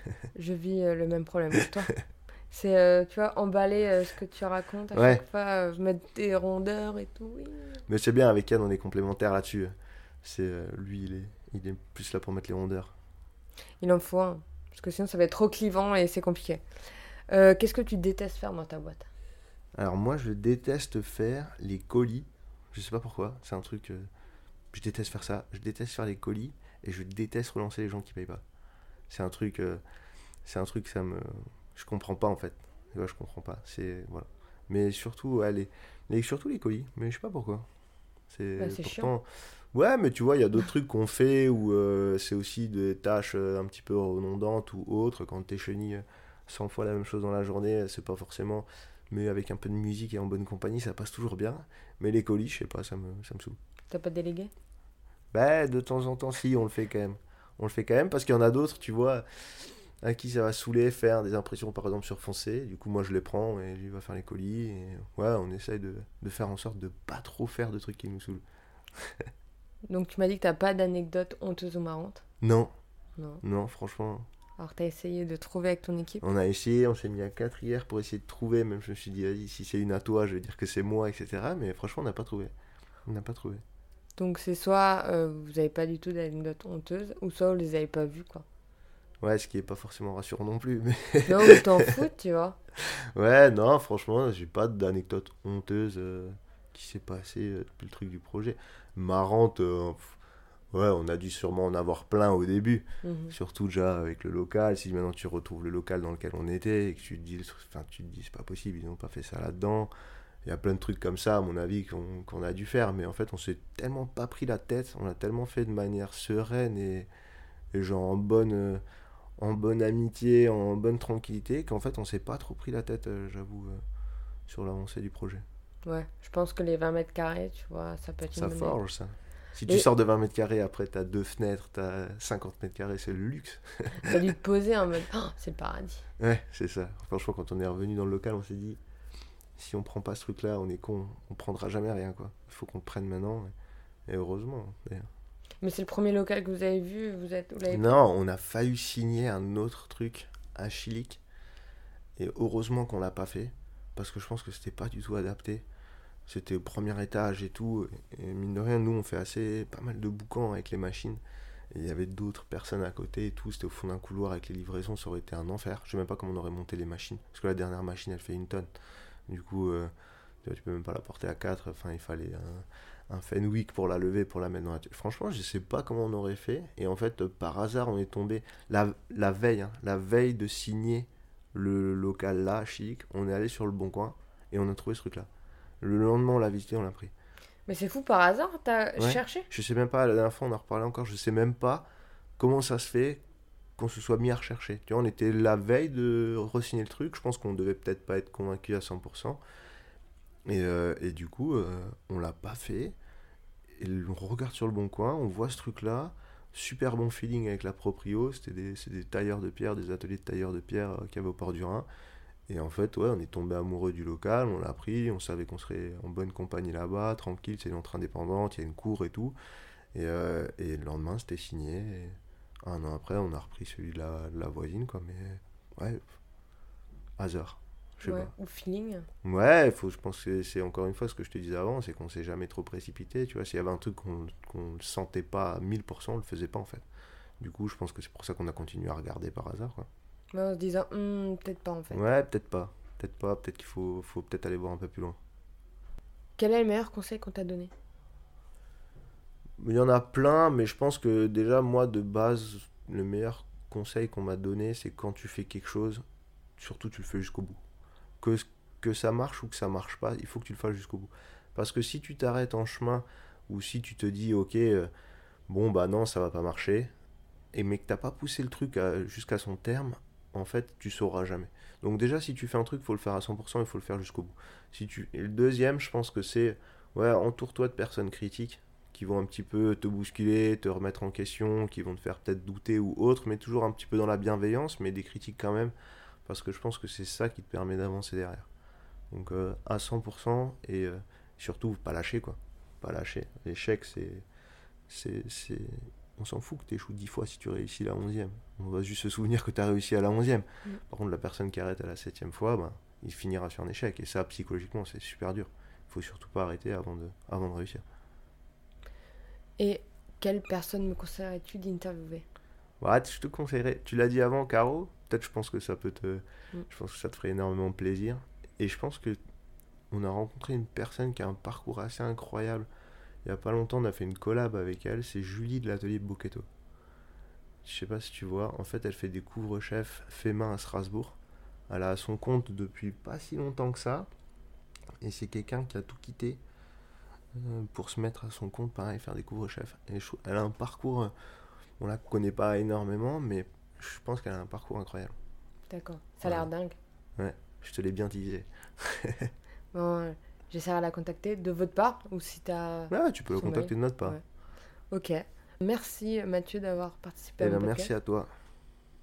Je vis euh, le même problème que toi. C'est, euh, tu vois, emballer ce que tu racontes à Ouais. chaque fois, mettre des rondeurs et tout. oui. Mais c'est bien, avec Yann, on est complémentaires là-dessus. C'est, lui, il est, il est plus là pour mettre les rondeurs. Il en faut un. Parce que sinon, ça va être trop clivant et c'est compliqué. Euh, Qu'est-ce que tu détestes faire dans ta boîte? Alors moi, je déteste faire les colis. Je sais pas pourquoi. C'est un truc. euh, je déteste faire ça. Je déteste faire les colis et je déteste relancer les gens qui payent pas. C'est un truc. euh, c'est un truc ça me. Je comprends pas en fait. Je comprends pas. C'est voilà. Mais surtout, ouais, les, surtout les colis. Mais je sais pas pourquoi. C'est Bah, pourtant. Ouais, mais tu vois, il y a d'autres trucs qu'on fait où euh, c'est aussi des tâches euh, un petit peu redondantes ou autres. Quand t'es chenille 100 fois la même chose dans la journée, c'est pas forcément. Mais avec un peu de musique et en bonne compagnie, ça passe toujours bien. Mais les colis, je sais pas, ça me, ça me saoule. T'as pas délégué? Bah, de temps en temps, si, on le fait quand même. On le fait quand même parce qu'il y en a d'autres, tu vois, à qui ça va saouler faire des impressions, par exemple, sur foncé. Du coup, moi, je les prends et lui va faire les colis. Et ouais, on essaye de, de faire en sorte de pas trop faire de trucs qui nous saoulent. Donc tu m'as dit que t'as pas d'anecdote honteuse ou marrante Non, Non. non, franchement. Alors t'as essayé de trouver avec ton équipe On a essayé, on s'est mis à 4 hier pour essayer de trouver. Même je me suis dit, vas-y, si c'est une à toi, je vais dire que c'est moi, etc. Mais franchement, on n'a pas trouvé. On n'a pas trouvé. Donc c'est soit euh, vous avez pas du tout d'anecdote honteuse, ou soit vous les avez pas vues quoi. Ouais, ce qui est pas forcément rassurant non plus. Mais Non, ou t'en fous, tu vois. ouais, non, franchement, j'ai pas d'anecdote honteuse euh, qui s'est passée euh, depuis le truc du projet. Marrante, euh, ouais, on a dû sûrement en avoir plein au début. Mhm. Surtout déjà avec le local. Si maintenant tu retrouves le local dans lequel on était et que tu te dis, enfin, tu te dis c'est pas possible, ils n'ont pas fait ça là-dedans. Il y a plein de trucs comme ça, à mon avis, qu'on a dû faire. Mais en fait, on s'est tellement pas pris la tête, on l'a tellement fait de manière sereine et, et genre en bonne, euh, en bonne amitié, en bonne tranquillité, qu'en fait, on s'est pas trop pris la tête, euh, j'avoue, euh, sur l'avancée du projet. Ouais, je pense que les 20 mètres carrés, tu vois, ça peut être Ça une bonne forge, ça. Si Et- tu sors de 20 mètres carrés, après, t'as deux fenêtres, t'as 50 mètres carrés, c'est le luxe. T'as dû te poser en mode, Oh, c'est le paradis. Ouais, c'est ça. Franchement, quand on est revenu dans le local, on s'est dit, si on prend pas ce truc-là, on est con, on prendra jamais rien, quoi. Il faut qu'on le prenne maintenant. Et, heureusement, d'ailleurs. Mais c'est le premier local que vous avez vu, vous êtes, vous Non, on a failli signer un autre truc à Chilic. Et heureusement qu'on l'a pas fait. Parce que je pense que c'était pas du tout adapté. C'était au premier étage et tout. Et mine de rien, nous, on fait assez pas mal de boucans avec les machines. Il y avait d'autres personnes à côté et tout. C'était au fond d'un couloir avec les livraisons. Ça aurait été un enfer. Je sais même pas comment on aurait monté les machines. Parce que la dernière machine, elle fait une tonne. Du coup, euh, tu peux même pas la porter à 4. Enfin, il fallait un, un Fenwick pour la lever, pour la mettre dans la... Franchement, je sais pas comment on aurait fait. Et en fait, par hasard, on est tombé... La, la veille, hein, la veille de signer le local là, chic, on est allé sur le bon coin et on a trouvé ce truc-là. Le lendemain, on l'a visité, on l'a pris. Mais c'est fou, par hasard, t'as Ouais. cherché? Je sais même pas, la dernière fois, on en reparlait encore, je sais même pas comment ça se fait qu'on se soit mis à rechercher. Tu vois, on était la veille de re-signer le truc, je pense qu'on devait peut-être pas être convaincu à 100%. Et, euh, et du coup, euh, on l'a pas fait. Et on regarde sur le bon coin, on voit ce truc-là. Super bon feeling avec la proprio. C'était des tailleurs de pierre, des ateliers de tailleurs de pierre euh, qu'il y avait au port du Rhin. Et en fait, ouais, on est tombé amoureux du local, on l'a pris, on savait qu'on serait en bonne compagnie là-bas, tranquille, c'est une entre indépendante, il y a une cour et tout. Et, euh, et le lendemain, c'était signé. Et un an après, on a repris celui de la, de la voisine, quoi. Mais ouais, hasard. Je sais Ouais, pas. Ou feeling Ouais, faut, je pense que c'est encore une fois ce que je te disais avant, c'est qu'on s'est jamais trop précipité. Tu vois, s'il y avait un truc qu'on qu'on ne sentait pas à 1000%, on le faisait pas en fait. Du coup, je pense que c'est pour ça qu'on a continué à regarder par hasard. Quoi. Mais en se disant, Hmm, peut-être pas en fait. Ouais, peut-être pas. Peut-être pas. Peut-être qu'il faut, faut peut-être aller voir un peu plus loin. Quel est le meilleur conseil qu'on t'a donné? Il y en a plein, mais je pense que déjà, moi, de base, le meilleur conseil qu'on m'a donné, c'est quand tu fais quelque chose, surtout tu le fais jusqu'au bout. Que, que ça marche ou que ça marche pas, il faut que tu le fasses jusqu'au bout. Parce que si tu t'arrêtes en chemin, ou si tu te dis, ok, euh, bon, bah non, ça va pas marcher, et mais que t'as pas poussé le truc jusqu'à son terme, en fait, tu sauras jamais. Donc déjà, si tu fais un truc, faut le faire à 100%, il faut le faire jusqu'au bout. Si tu... Et le deuxième, je pense que c'est, ouais, entoure-toi de personnes critiques qui vont un petit peu te bousculer, te remettre en question, qui vont te faire peut-être douter ou autre, mais toujours un petit peu dans la bienveillance, mais des critiques quand même, parce que je pense que c'est ça qui te permet d'avancer derrière. Donc euh, à 100% et euh, surtout pas lâcher quoi. Pas lâcher. L'échec c'est, c'est... On s'en fout que tu échoues 10 fois si tu réussis la 11e. On va juste se souvenir que tu as réussi à la 11e. Mm. Par contre la personne qui arrête à la 7e fois, ben, il finira sur un échec. Et ça psychologiquement c'est super dur. Il faut surtout pas arrêter avant de, avant de réussir. Et quelle personne me conseillerais-tu d'interviewer? Ouais, je te conseillerais. Tu l'as dit avant, Caro. Peut-être je pense que ça peut te. Mm. Je pense que ça te ferait énormément plaisir. Et je pense que on a rencontré une personne qui a un parcours assez incroyable. Il y a pas longtemps, on a fait une collab avec elle. C'est Julie de l'atelier Bochetto. Je sais pas si tu vois. En fait, elle fait des couvre-chefs fait main à Strasbourg. Elle a son compte depuis pas si longtemps que ça. Et c'est quelqu'un qui a tout quitté euh, pour se mettre à son compte, pareil, faire des couvre-chefs. Elle a un parcours, euh, on la connaît pas énormément, mais je pense qu'elle a un parcours incroyable. D'accord. Ça a l'air dingue. Je te l'ai bien teasé. Bon, j'essaierai de la contacter de votre part ou si t'as. Ouais, tu peux le Son contacter de notre part. Ouais. Ok. Merci Mathieu d'avoir participé Eh à ben, merci à toi.